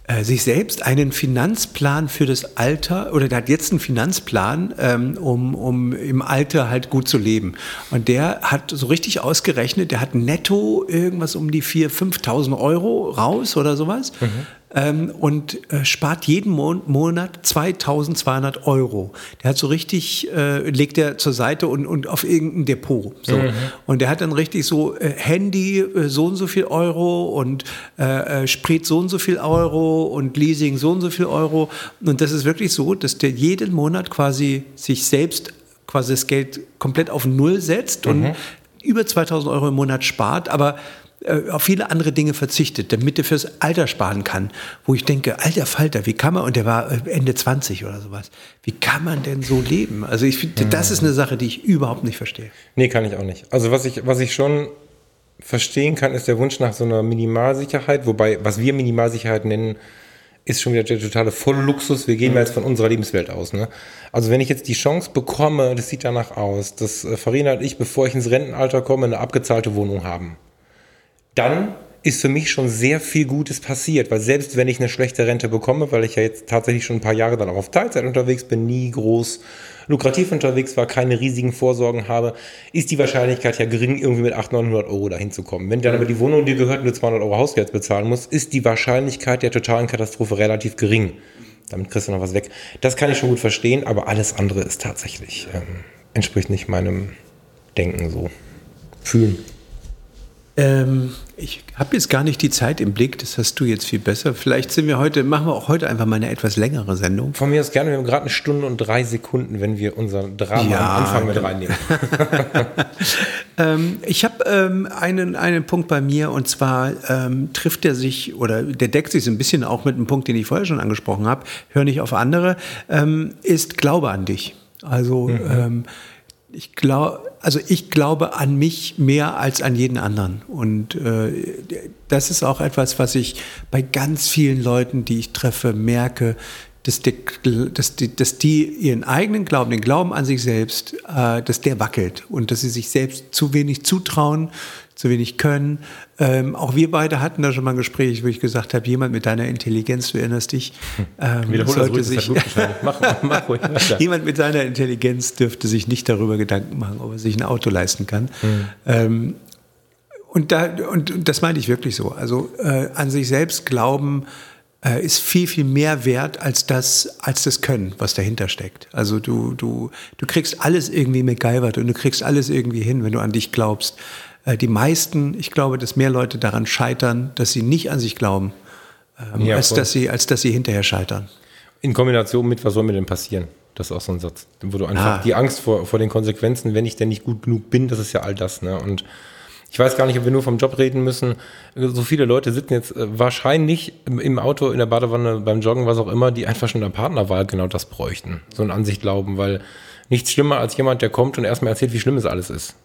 [SPEAKER 3] äh, sich selbst einen Finanzplan für das Alter oder der hat jetzt einen Finanzplan, ähm, um, um im Alter halt gut zu leben. Und der hat so richtig ausgerechnet, der hat netto irgendwas um die 4.000, 5.000 Euro raus oder sowas. Mhm ähm, und äh, spart jeden Mon Monat 2200 Euro. Der hat so richtig, äh, legt er zur Seite und, und auf irgendein Depot. So. Mhm. Und der hat dann richtig so äh, Handy äh, so und so viel Euro und äh, äh, Sprit so und so viel Euro und Leasing so und so viel Euro. Und das ist wirklich so, dass der jeden Monat quasi sich selbst quasi das Geld komplett auf Null setzt mhm. und über 2000 Euro im Monat spart, aber äh, auf viele andere Dinge verzichtet, damit er fürs Alter sparen kann. Wo ich denke, alter Falter, wie kann man, und der war äh, Ende 20 oder sowas, wie kann man denn so leben? Also ich finde, das ist eine Sache, die ich überhaupt nicht verstehe.
[SPEAKER 2] Nee, kann ich auch nicht. Also was ich, was ich schon verstehen kann, ist der Wunsch nach so einer Minimalsicherheit, wobei, was wir Minimalsicherheit nennen, ist schon wieder der totale Vollluxus. Wir gehen mhm. jetzt von unserer Lebenswelt aus. Ne? Also wenn ich jetzt die Chance bekomme, das sieht danach aus, dass äh, Farina und ich, bevor ich ins Rentenalter komme, eine abgezahlte Wohnung haben, dann ist für mich schon sehr viel Gutes passiert, weil selbst wenn ich eine schlechte Rente bekomme, weil ich ja jetzt tatsächlich schon ein paar Jahre dann auch auf Teilzeit unterwegs bin, nie groß lukrativ unterwegs war, keine riesigen Vorsorgen habe, ist die Wahrscheinlichkeit ja gering, irgendwie mit 800, 900 Euro dahin zu kommen. Wenn dann aber die Wohnung dir gehört und du 200 Euro Hausgeld bezahlen musst, ist die Wahrscheinlichkeit der totalen Katastrophe relativ gering. Damit kriegst du noch was weg. Das kann ich schon gut verstehen, aber alles andere ist tatsächlich, ähm, entspricht nicht meinem Denken so. Fühlen.
[SPEAKER 3] Ähm, ich habe jetzt gar nicht die Zeit im Blick, das hast du jetzt viel besser. Vielleicht sind wir heute, machen wir auch heute einfach mal eine etwas längere Sendung.
[SPEAKER 2] Von mir aus gerne, wir haben gerade eine Stunde und drei Sekunden, wenn wir unser Drama ja, am Anfang mit reinnehmen. [laughs]
[SPEAKER 3] ähm, ich habe ähm, einen, einen Punkt bei mir und zwar ähm, trifft der sich oder der deckt sich so ein bisschen auch mit einem Punkt, den ich vorher schon angesprochen habe, hör nicht auf andere, ähm, ist Glaube an dich. Also mhm. Ich glaube, also ich glaube an mich mehr als an jeden anderen. Und äh, das ist auch etwas, was ich bei ganz vielen Leuten, die ich treffe, merke, dass die, dass die, dass die ihren eigenen Glauben, den Glauben an sich selbst, äh, dass der wackelt und dass sie sich selbst zu wenig zutrauen, zu wenig können. Ähm, auch wir beide hatten da schon mal ein Gespräch, wo ich gesagt habe, jemand mit deiner Intelligenz, du erinnerst dich,
[SPEAKER 2] ähm, Wiederhol sollte das sich,
[SPEAKER 3] mach, [laughs] mach ruhig jemand mit seiner Intelligenz dürfte sich nicht darüber Gedanken machen, ob er sich ein Auto leisten kann. Mhm. Ähm, und, da, und das meine ich wirklich so. Also äh, an sich selbst glauben, äh, ist viel, viel mehr wert als das, als das Können, was dahinter steckt. Also du, du, du kriegst alles irgendwie MacGyvert und du kriegst alles irgendwie hin, wenn du an dich glaubst. Äh, die meisten, ich glaube, dass mehr Leute daran scheitern, dass sie nicht an sich glauben, ähm, ja, als, dass sie, als dass sie hinterher scheitern.
[SPEAKER 2] In Kombination mit, was soll mir denn passieren? Das ist auch so ein Satz, wo du einfach ah. die Angst vor, vor den Konsequenzen, wenn ich denn nicht gut genug bin, das ist ja all das. Ne? Und ich weiß gar nicht, ob wir nur vom Job reden müssen. So viele Leute sitzen jetzt äh, wahrscheinlich im Auto, in der Badewanne, beim Joggen, was auch immer, die einfach schon in der Partnerwahl genau das bräuchten. So eine Ansicht glauben, weil nichts schlimmer als jemand, der kommt und erstmal erzählt, wie schlimm es alles ist.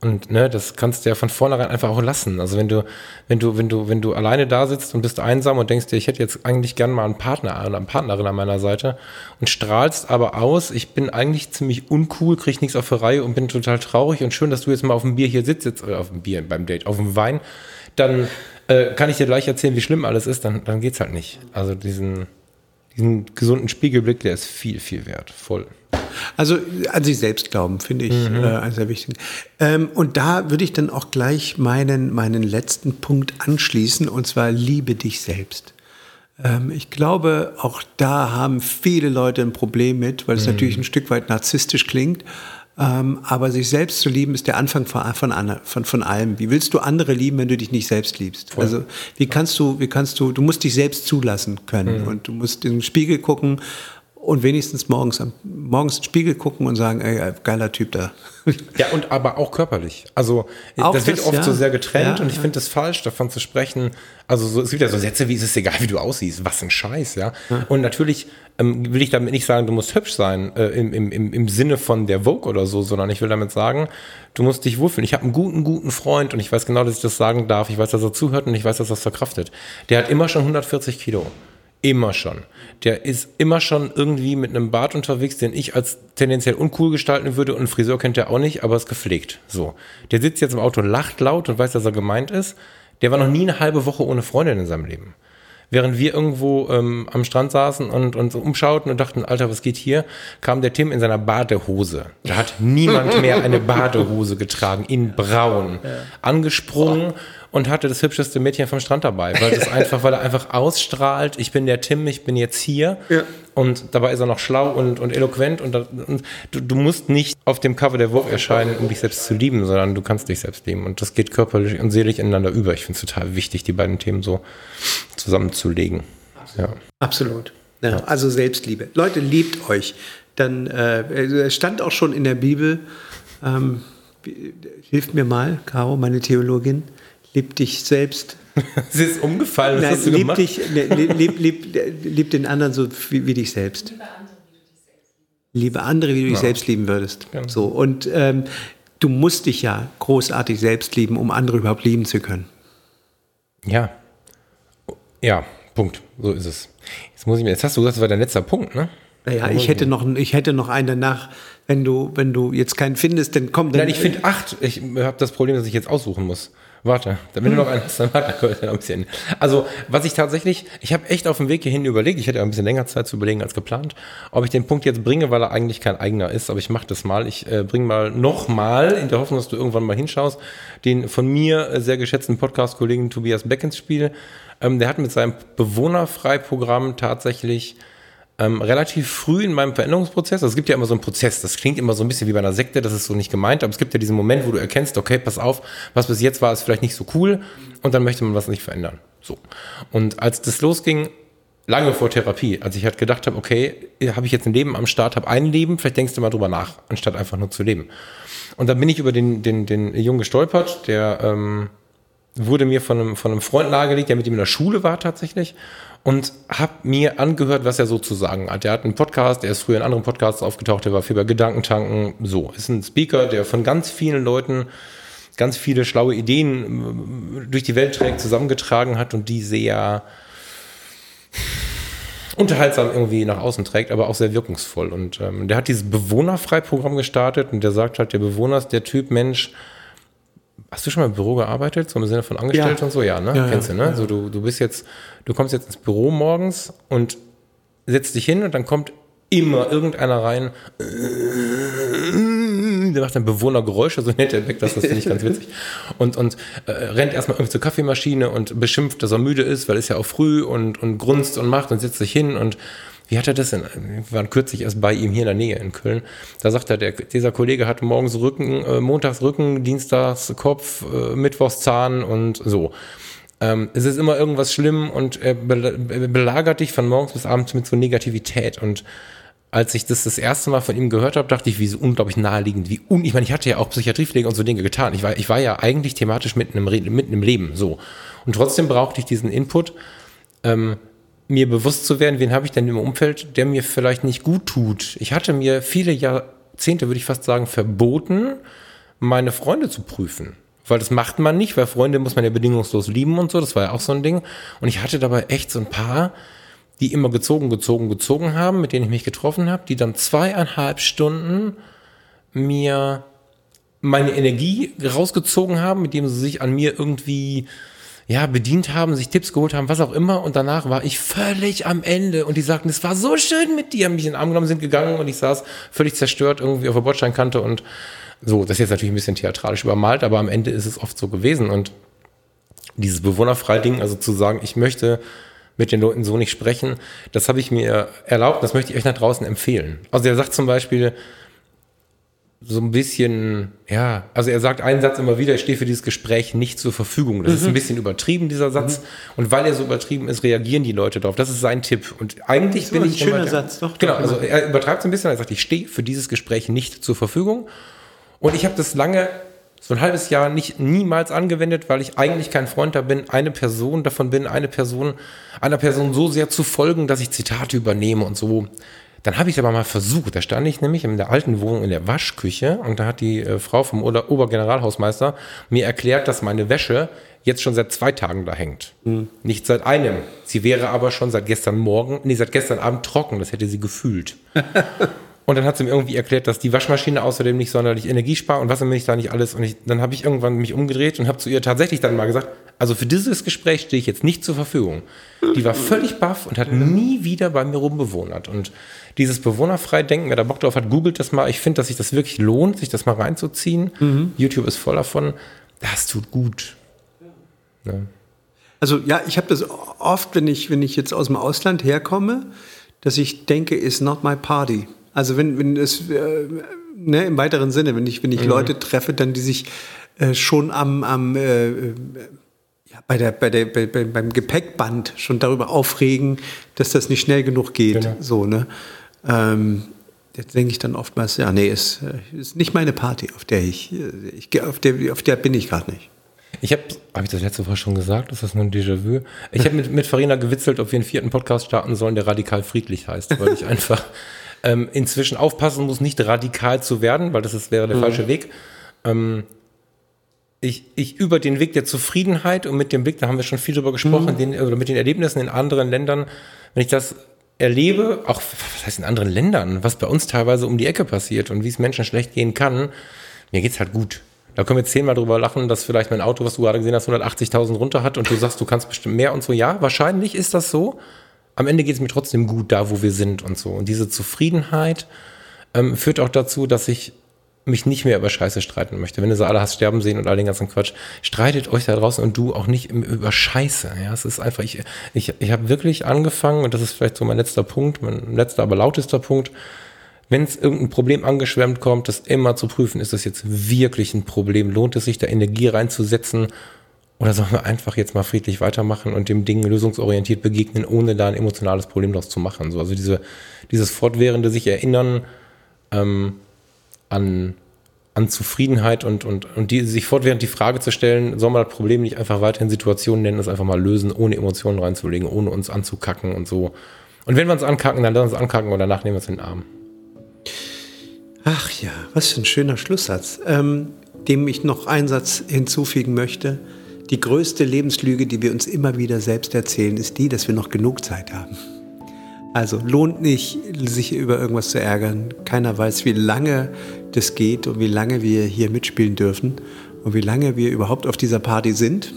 [SPEAKER 2] Und ne, das kannst du ja von vornherein einfach auch lassen. Also wenn du, wenn du, wenn du, wenn du alleine da sitzt und bist einsam und denkst dir, ich hätte jetzt eigentlich gern mal einen Partner oder eine Partnerin an meiner Seite und strahlst aber aus, ich bin eigentlich ziemlich uncool, krieg nichts auf die Reihe und bin total traurig und schön, dass du jetzt mal auf dem Bier hier sitzt, jetzt, oder auf dem Bier beim Date, auf dem Wein, dann äh, kann ich dir gleich erzählen, wie schlimm alles ist, dann, dann geht's halt nicht. Also diesen, diesen gesunden Spiegelblick, der ist viel, viel wert. Voll.
[SPEAKER 3] Also an sich selbst glauben, finde ich mhm. äh, sehr wichtig. Ähm, und da würde ich dann auch gleich meinen, meinen letzten Punkt anschließen, und zwar liebe dich selbst. Ähm, ich glaube, auch da haben viele Leute ein Problem mit, weil es mhm. natürlich ein Stück weit narzisstisch klingt. Ähm, aber sich selbst zu lieben ist der Anfang von, von, von, von allem. Wie willst du andere lieben, wenn du dich nicht selbst liebst? Voll. Also wie kannst du, wie kannst du, du musst dich selbst zulassen können mhm. und du musst in den Spiegel gucken und wenigstens morgens, morgens in den Spiegel gucken und sagen, ey, geiler Typ da. [laughs]
[SPEAKER 2] Ja, und aber auch körperlich. Also auch das, das wird oft ja. so sehr getrennt ja, und ich ja. finde es falsch, davon zu sprechen. Also so, es gibt ja so Sätze wie, es ist egal, wie du aussiehst. Was ein Scheiß, ja. Und natürlich ähm, will ich damit nicht sagen, du musst hübsch sein äh, im, im, im Sinne von der Vogue oder so, sondern ich will damit sagen, du musst dich wohlfühlen. Ich habe einen guten, guten Freund und ich weiß genau, dass ich das sagen darf. Ich weiß, dass er zuhört und ich weiß, dass er das verkraftet. Der hat immer schon 140 Kilo. Immer schon. Der ist immer schon irgendwie mit einem Bart unterwegs, den ich als tendenziell uncool gestalten würde und einen Friseur kennt er auch nicht, aber ist gepflegt. So. Der sitzt jetzt im Auto, lacht laut und weiß, dass er gemeint ist. Der war noch nie eine halbe Woche ohne Freundin in seinem Leben. Während wir irgendwo ähm, am Strand saßen und uns umschauten und dachten, Alter, was geht hier, kam der Tim in seiner Badehose. Da hat niemand mehr eine [laughs] Badehose getragen, in braun, angesprungen und hatte das hübscheste Mädchen vom Strand dabei, weil das [laughs] einfach, weil er einfach ausstrahlt, ich bin der Tim, ich bin jetzt hier. Ja. Und dabei ist er noch schlau und, und eloquent und, und du, du, musst nicht auf dem Cover der Vogue erscheinen, um dich selbst zu lieben, sondern du kannst dich selbst lieben. Und das geht körperlich und seelisch ineinander über. Ich finde es total wichtig, die beiden Themen so zusammenzulegen.
[SPEAKER 3] Absolut. Ja. Absolut. Ja, ja. Also Selbstliebe. Leute, liebt euch. Dann äh, es stand auch schon in der Bibel, ähm, hilft mir mal, Caro, meine Theologin, lieb dich selbst. [laughs]
[SPEAKER 2] Sie ist umgefallen. Was
[SPEAKER 3] Nein, hast du lieb gemacht? Dich, ne, lieb, lieb, lieb, den anderen so wie, wie dich selbst. Liebe andere, wie du dich selbst lieben würdest. Genau. So und ähm, du musst dich ja großartig selbst lieben, um andere überhaupt lieben zu können.
[SPEAKER 2] Ja, ja, Punkt. So ist es. Jetzt muss ich mir, jetzt hast du gesagt, das war dein letzter Punkt, ne?
[SPEAKER 3] Naja, ich hätte noch, ich hätte noch einen danach. Wenn du, wenn du jetzt keinen findest, dann komm. Dann,
[SPEAKER 2] Nein, ich finde acht. Ich habe das Problem, dass ich jetzt aussuchen muss. Warte, wenn du noch einen hast, dann warte noch ein [laughs] bisschen. Also, was ich tatsächlich, ich habe echt auf dem Weg hierhin überlegt, ich hätte ein bisschen länger Zeit zu überlegen als geplant, ob ich den Punkt jetzt bringe, weil er eigentlich kein eigener ist, aber ich mache das mal. Ich äh, bringe mal nochmal, in der Hoffnung, dass du irgendwann mal hinschaust, den von mir äh, sehr geschätzten Podcast-Kollegen Tobias Beck ins Spiel. Ähm, der hat mit seinem Bewohnerfrei-Programm tatsächlich ähm, relativ früh in meinem Veränderungsprozess, also es gibt ja immer so einen Prozess, das klingt immer so ein bisschen wie bei einer Sekte, das ist so nicht gemeint, aber es gibt ja diesen Moment, wo du erkennst, okay, pass auf, was bis jetzt war, ist vielleicht nicht so cool und dann möchte man was nicht verändern. So. Und als das losging, lange vor Therapie, als ich halt gedacht habe, okay, habe ich jetzt ein Leben am Start, habe ein Leben, vielleicht denkst du mal drüber nach, anstatt einfach nur zu leben. Und dann bin ich über den, den, den Jungen gestolpert, der ähm, wurde mir von einem, von einem Freund nahegelegt, der mit ihm in der Schule war tatsächlich und habe mir angehört, was er so zu sagen hat. Er hat einen Podcast, er ist früher in anderen Podcasts aufgetaucht, der war viel bei Gedankentanken. So, ist ein Speaker, der von ganz vielen Leuten ganz viele schlaue Ideen äh, durch die Welt trägt, zusammengetragen hat und die sehr unterhaltsam irgendwie nach außen trägt, aber auch sehr wirkungsvoll. Und ähm, der hat dieses Bewohnerfrei-Programm gestartet und der sagt halt, der Bewohner ist der Typ Mensch, Hast du schon mal im Büro gearbeitet, so im Sinne von Angestellten ja. und so? Ja, ne? Ja, Kennst du, ne? Ja. So, du, du bist jetzt, du kommst jetzt ins Büro morgens und setzt dich hin und dann kommt immer irgendeiner rein, der macht dann Bewohnergeräusche, so nennt er weg, das, das finde ich ganz [laughs] witzig. Und, und äh, rennt erstmal irgendwie zur Kaffeemaschine und beschimpft, dass er müde ist, weil es ja auch früh und, und grunzt und macht und setzt sich hin und wie hat er das denn? Wir waren kürzlich erst bei ihm hier in der Nähe in Köln. Da sagt er, der, dieser Kollege hat morgens Rücken, äh, montags Rücken, dienstags Kopf, äh, mittwochs Zahn und so. Ähm, es ist immer irgendwas schlimm und er belagert dich von morgens bis abends mit so Negativität und als ich das das erste Mal von ihm gehört habe, dachte ich, wie so unglaublich naheliegend, wie un ich meine, ich hatte ja auch Psychiatriepflege und so Dinge getan. Ich war, ich war ja eigentlich thematisch mitten im, mitten im Leben, so. Und trotzdem brauchte ich diesen Input, ähm, mir bewusst zu werden, wen habe ich denn im Umfeld, der mir vielleicht nicht gut tut. Ich hatte mir viele Jahrzehnte, würde ich fast sagen, verboten, meine Freunde zu prüfen. Weil das macht man nicht, weil Freunde muss man ja bedingungslos lieben und so, das war ja auch so ein Ding. Und ich hatte dabei echt so ein paar, die immer gezogen, gezogen, gezogen haben, mit denen ich mich getroffen habe, die dann zweieinhalb Stunden mir meine Energie rausgezogen haben, mit dem sie sich an mir irgendwie ja, bedient haben, sich Tipps geholt haben, was auch immer. Und danach war ich völlig am Ende. Und die sagten, es war so schön mit dir, haben mich in den Arm genommen, sind gegangen und ich saß völlig zerstört irgendwie auf der Bordsteinkante und so. Das ist jetzt natürlich ein bisschen theatralisch übermalt, aber am Ende ist es oft so gewesen. Und dieses bewohnerfrei Ding, also zu sagen, ich möchte mit den Leuten so nicht sprechen, das habe ich mir erlaubt, das möchte ich euch nach draußen empfehlen. Also er sagt zum Beispiel, so ein bisschen, ja, also er sagt einen Satz immer wieder, ich stehe für dieses Gespräch nicht zur Verfügung. Das mhm. ist ein bisschen übertrieben, dieser Satz. Mhm. Und weil er so übertrieben ist, reagieren die Leute darauf. Das ist sein Tipp. Und eigentlich bin ich.
[SPEAKER 3] Ein schöner Satz, doch.
[SPEAKER 2] Genau, also er übertreibt es ein bisschen, er sagt, ich stehe für dieses Gespräch nicht zur Verfügung. Und ich habe das lange, so ein halbes Jahr nicht niemals angewendet, weil ich eigentlich kein Freund da bin, eine Person davon bin, eine Person, einer Person so sehr zu folgen, dass ich Zitate übernehme und so dann habe ich es aber mal versucht. Da stand ich nämlich in der alten Wohnung in der Waschküche und da hat die äh, Frau vom Ober Obergeneralhausmeister mir erklärt, dass meine Wäsche jetzt schon seit zwei Tagen da hängt. Mhm. Nicht seit einem. Sie wäre aber schon seit gestern Morgen, nee, seit gestern Abend trocken. Das hätte sie gefühlt. [laughs] Und dann hat sie mir irgendwie erklärt, dass die Waschmaschine außerdem nicht sonderlich Energie spart und was immer ich da nicht alles. Und ich, dann habe ich irgendwann mich umgedreht und habe zu ihr tatsächlich dann mal gesagt, also für dieses Gespräch stehe ich jetzt nicht zur Verfügung. Die war völlig baff und hat nie wieder bei mir rumbewohnert. Und dieses bewohnerfrei Denken, wer da Bock drauf hat, googelt das mal. Ich finde, dass sich das wirklich lohnt, sich das mal reinzuziehen. Mhm. YouTube ist voll davon. Das tut gut.
[SPEAKER 3] Ne? Also ja, ich habe das oft, wenn ich, wenn ich jetzt aus dem Ausland herkomme, dass ich denke, is not my party. Also wenn, wenn es, äh, ne, im weiteren Sinne, wenn ich, wenn ich mhm. Leute treffe, dann die sich äh, schon am, am äh, ja, bei der, bei der, bei, beim Gepäckband schon darüber aufregen, dass das nicht schnell genug geht. Genau. So, ne? Ähm, jetzt denke ich dann oftmals, ja, nee, ist, äh, ist nicht meine Party, auf der ich, äh, ich auf der, auf der bin ich gerade nicht.
[SPEAKER 2] Ich habe, habe ich das letzte Woche schon gesagt? Ist das nur ein Déjà-vu? Ich habe mit, mit Farina gewitzelt, ob wir einen vierten Podcast starten sollen, der radikal friedlich heißt, weil ich [laughs] einfach ähm, inzwischen aufpassen muss, nicht radikal zu werden, weil das ist, wäre der mhm. falsche Weg. Ähm, ich, ich über den Weg der Zufriedenheit und mit dem Blick, da haben wir schon viel drüber gesprochen, mhm. den, oder mit den Erlebnissen in anderen Ländern, wenn ich das erlebe, auch was heißt in anderen Ländern, was bei uns teilweise um die Ecke passiert und wie es Menschen schlecht gehen kann, mir geht's halt gut. Da können wir zehnmal drüber lachen, dass vielleicht mein Auto, was du gerade gesehen hast, 180.000 runter hat und du sagst, du kannst bestimmt mehr und so. Ja, wahrscheinlich ist das so. Am Ende geht es mir trotzdem gut da, wo wir sind und so. Und diese Zufriedenheit ähm, führt auch dazu, dass ich mich nicht mehr über Scheiße streiten möchte. Wenn du so alle hast sterben sehen und all den ganzen Quatsch, streitet euch da draußen und du auch nicht über Scheiße. Ja, es ist einfach, ich, ich, ich habe wirklich angefangen, und das ist vielleicht so mein letzter Punkt, mein letzter, aber lautester Punkt, wenn es irgendein Problem angeschwemmt kommt, das immer zu prüfen, ist das jetzt wirklich ein Problem? Lohnt es sich, da Energie reinzusetzen? Oder sollen wir einfach jetzt mal friedlich weitermachen und dem Ding lösungsorientiert begegnen, ohne da ein emotionales Problem draus zu machen? So, also diese, dieses fortwährende sich erinnern, ähm, an, an Zufriedenheit und, und, und die, sich fortwährend die Frage zu stellen, soll man das Problem nicht einfach weiterhin Situationen nennen, das einfach mal lösen, ohne Emotionen reinzulegen, ohne uns anzukacken und so. Und wenn wir uns ankacken, dann lassen wir uns ankacken und danach nehmen wir uns in den Arm.
[SPEAKER 3] Ach ja, was für ein schöner Schlusssatz, ähm, dem ich noch einen Satz hinzufügen möchte. Die größte Lebenslüge, die wir uns immer wieder selbst erzählen, ist die, dass wir noch genug Zeit haben. Also lohnt nicht, sich über irgendwas zu ärgern. Keiner weiß, wie lange das geht und wie lange wir hier mitspielen dürfen und wie lange wir überhaupt auf dieser Party sind.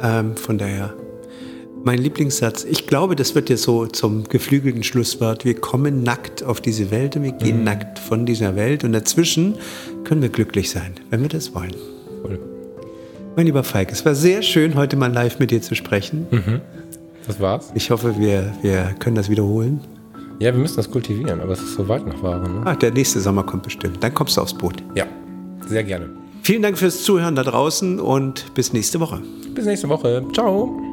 [SPEAKER 3] Ähm, von daher, mein Lieblingssatz, ich glaube, das wird jetzt so zum geflügelten Schlusswort. Wir kommen nackt auf diese Welt und wir gehen mhm. nackt von dieser Welt und dazwischen können wir glücklich sein, wenn wir das wollen. Cool. Mein lieber Falk, es war sehr schön, heute mal live mit dir zu sprechen.
[SPEAKER 2] Mhm. Das war's.
[SPEAKER 3] Ich hoffe, wir, wir können das wiederholen.
[SPEAKER 2] Ja, wir müssen das kultivieren, aber es ist so weit noch Waren. Ne?
[SPEAKER 3] Ah, der nächste Sommer kommt bestimmt. Dann kommst du aufs Boot.
[SPEAKER 2] Ja, sehr gerne.
[SPEAKER 3] Vielen Dank fürs Zuhören da draußen und bis nächste Woche.
[SPEAKER 2] Bis nächste Woche. Ciao.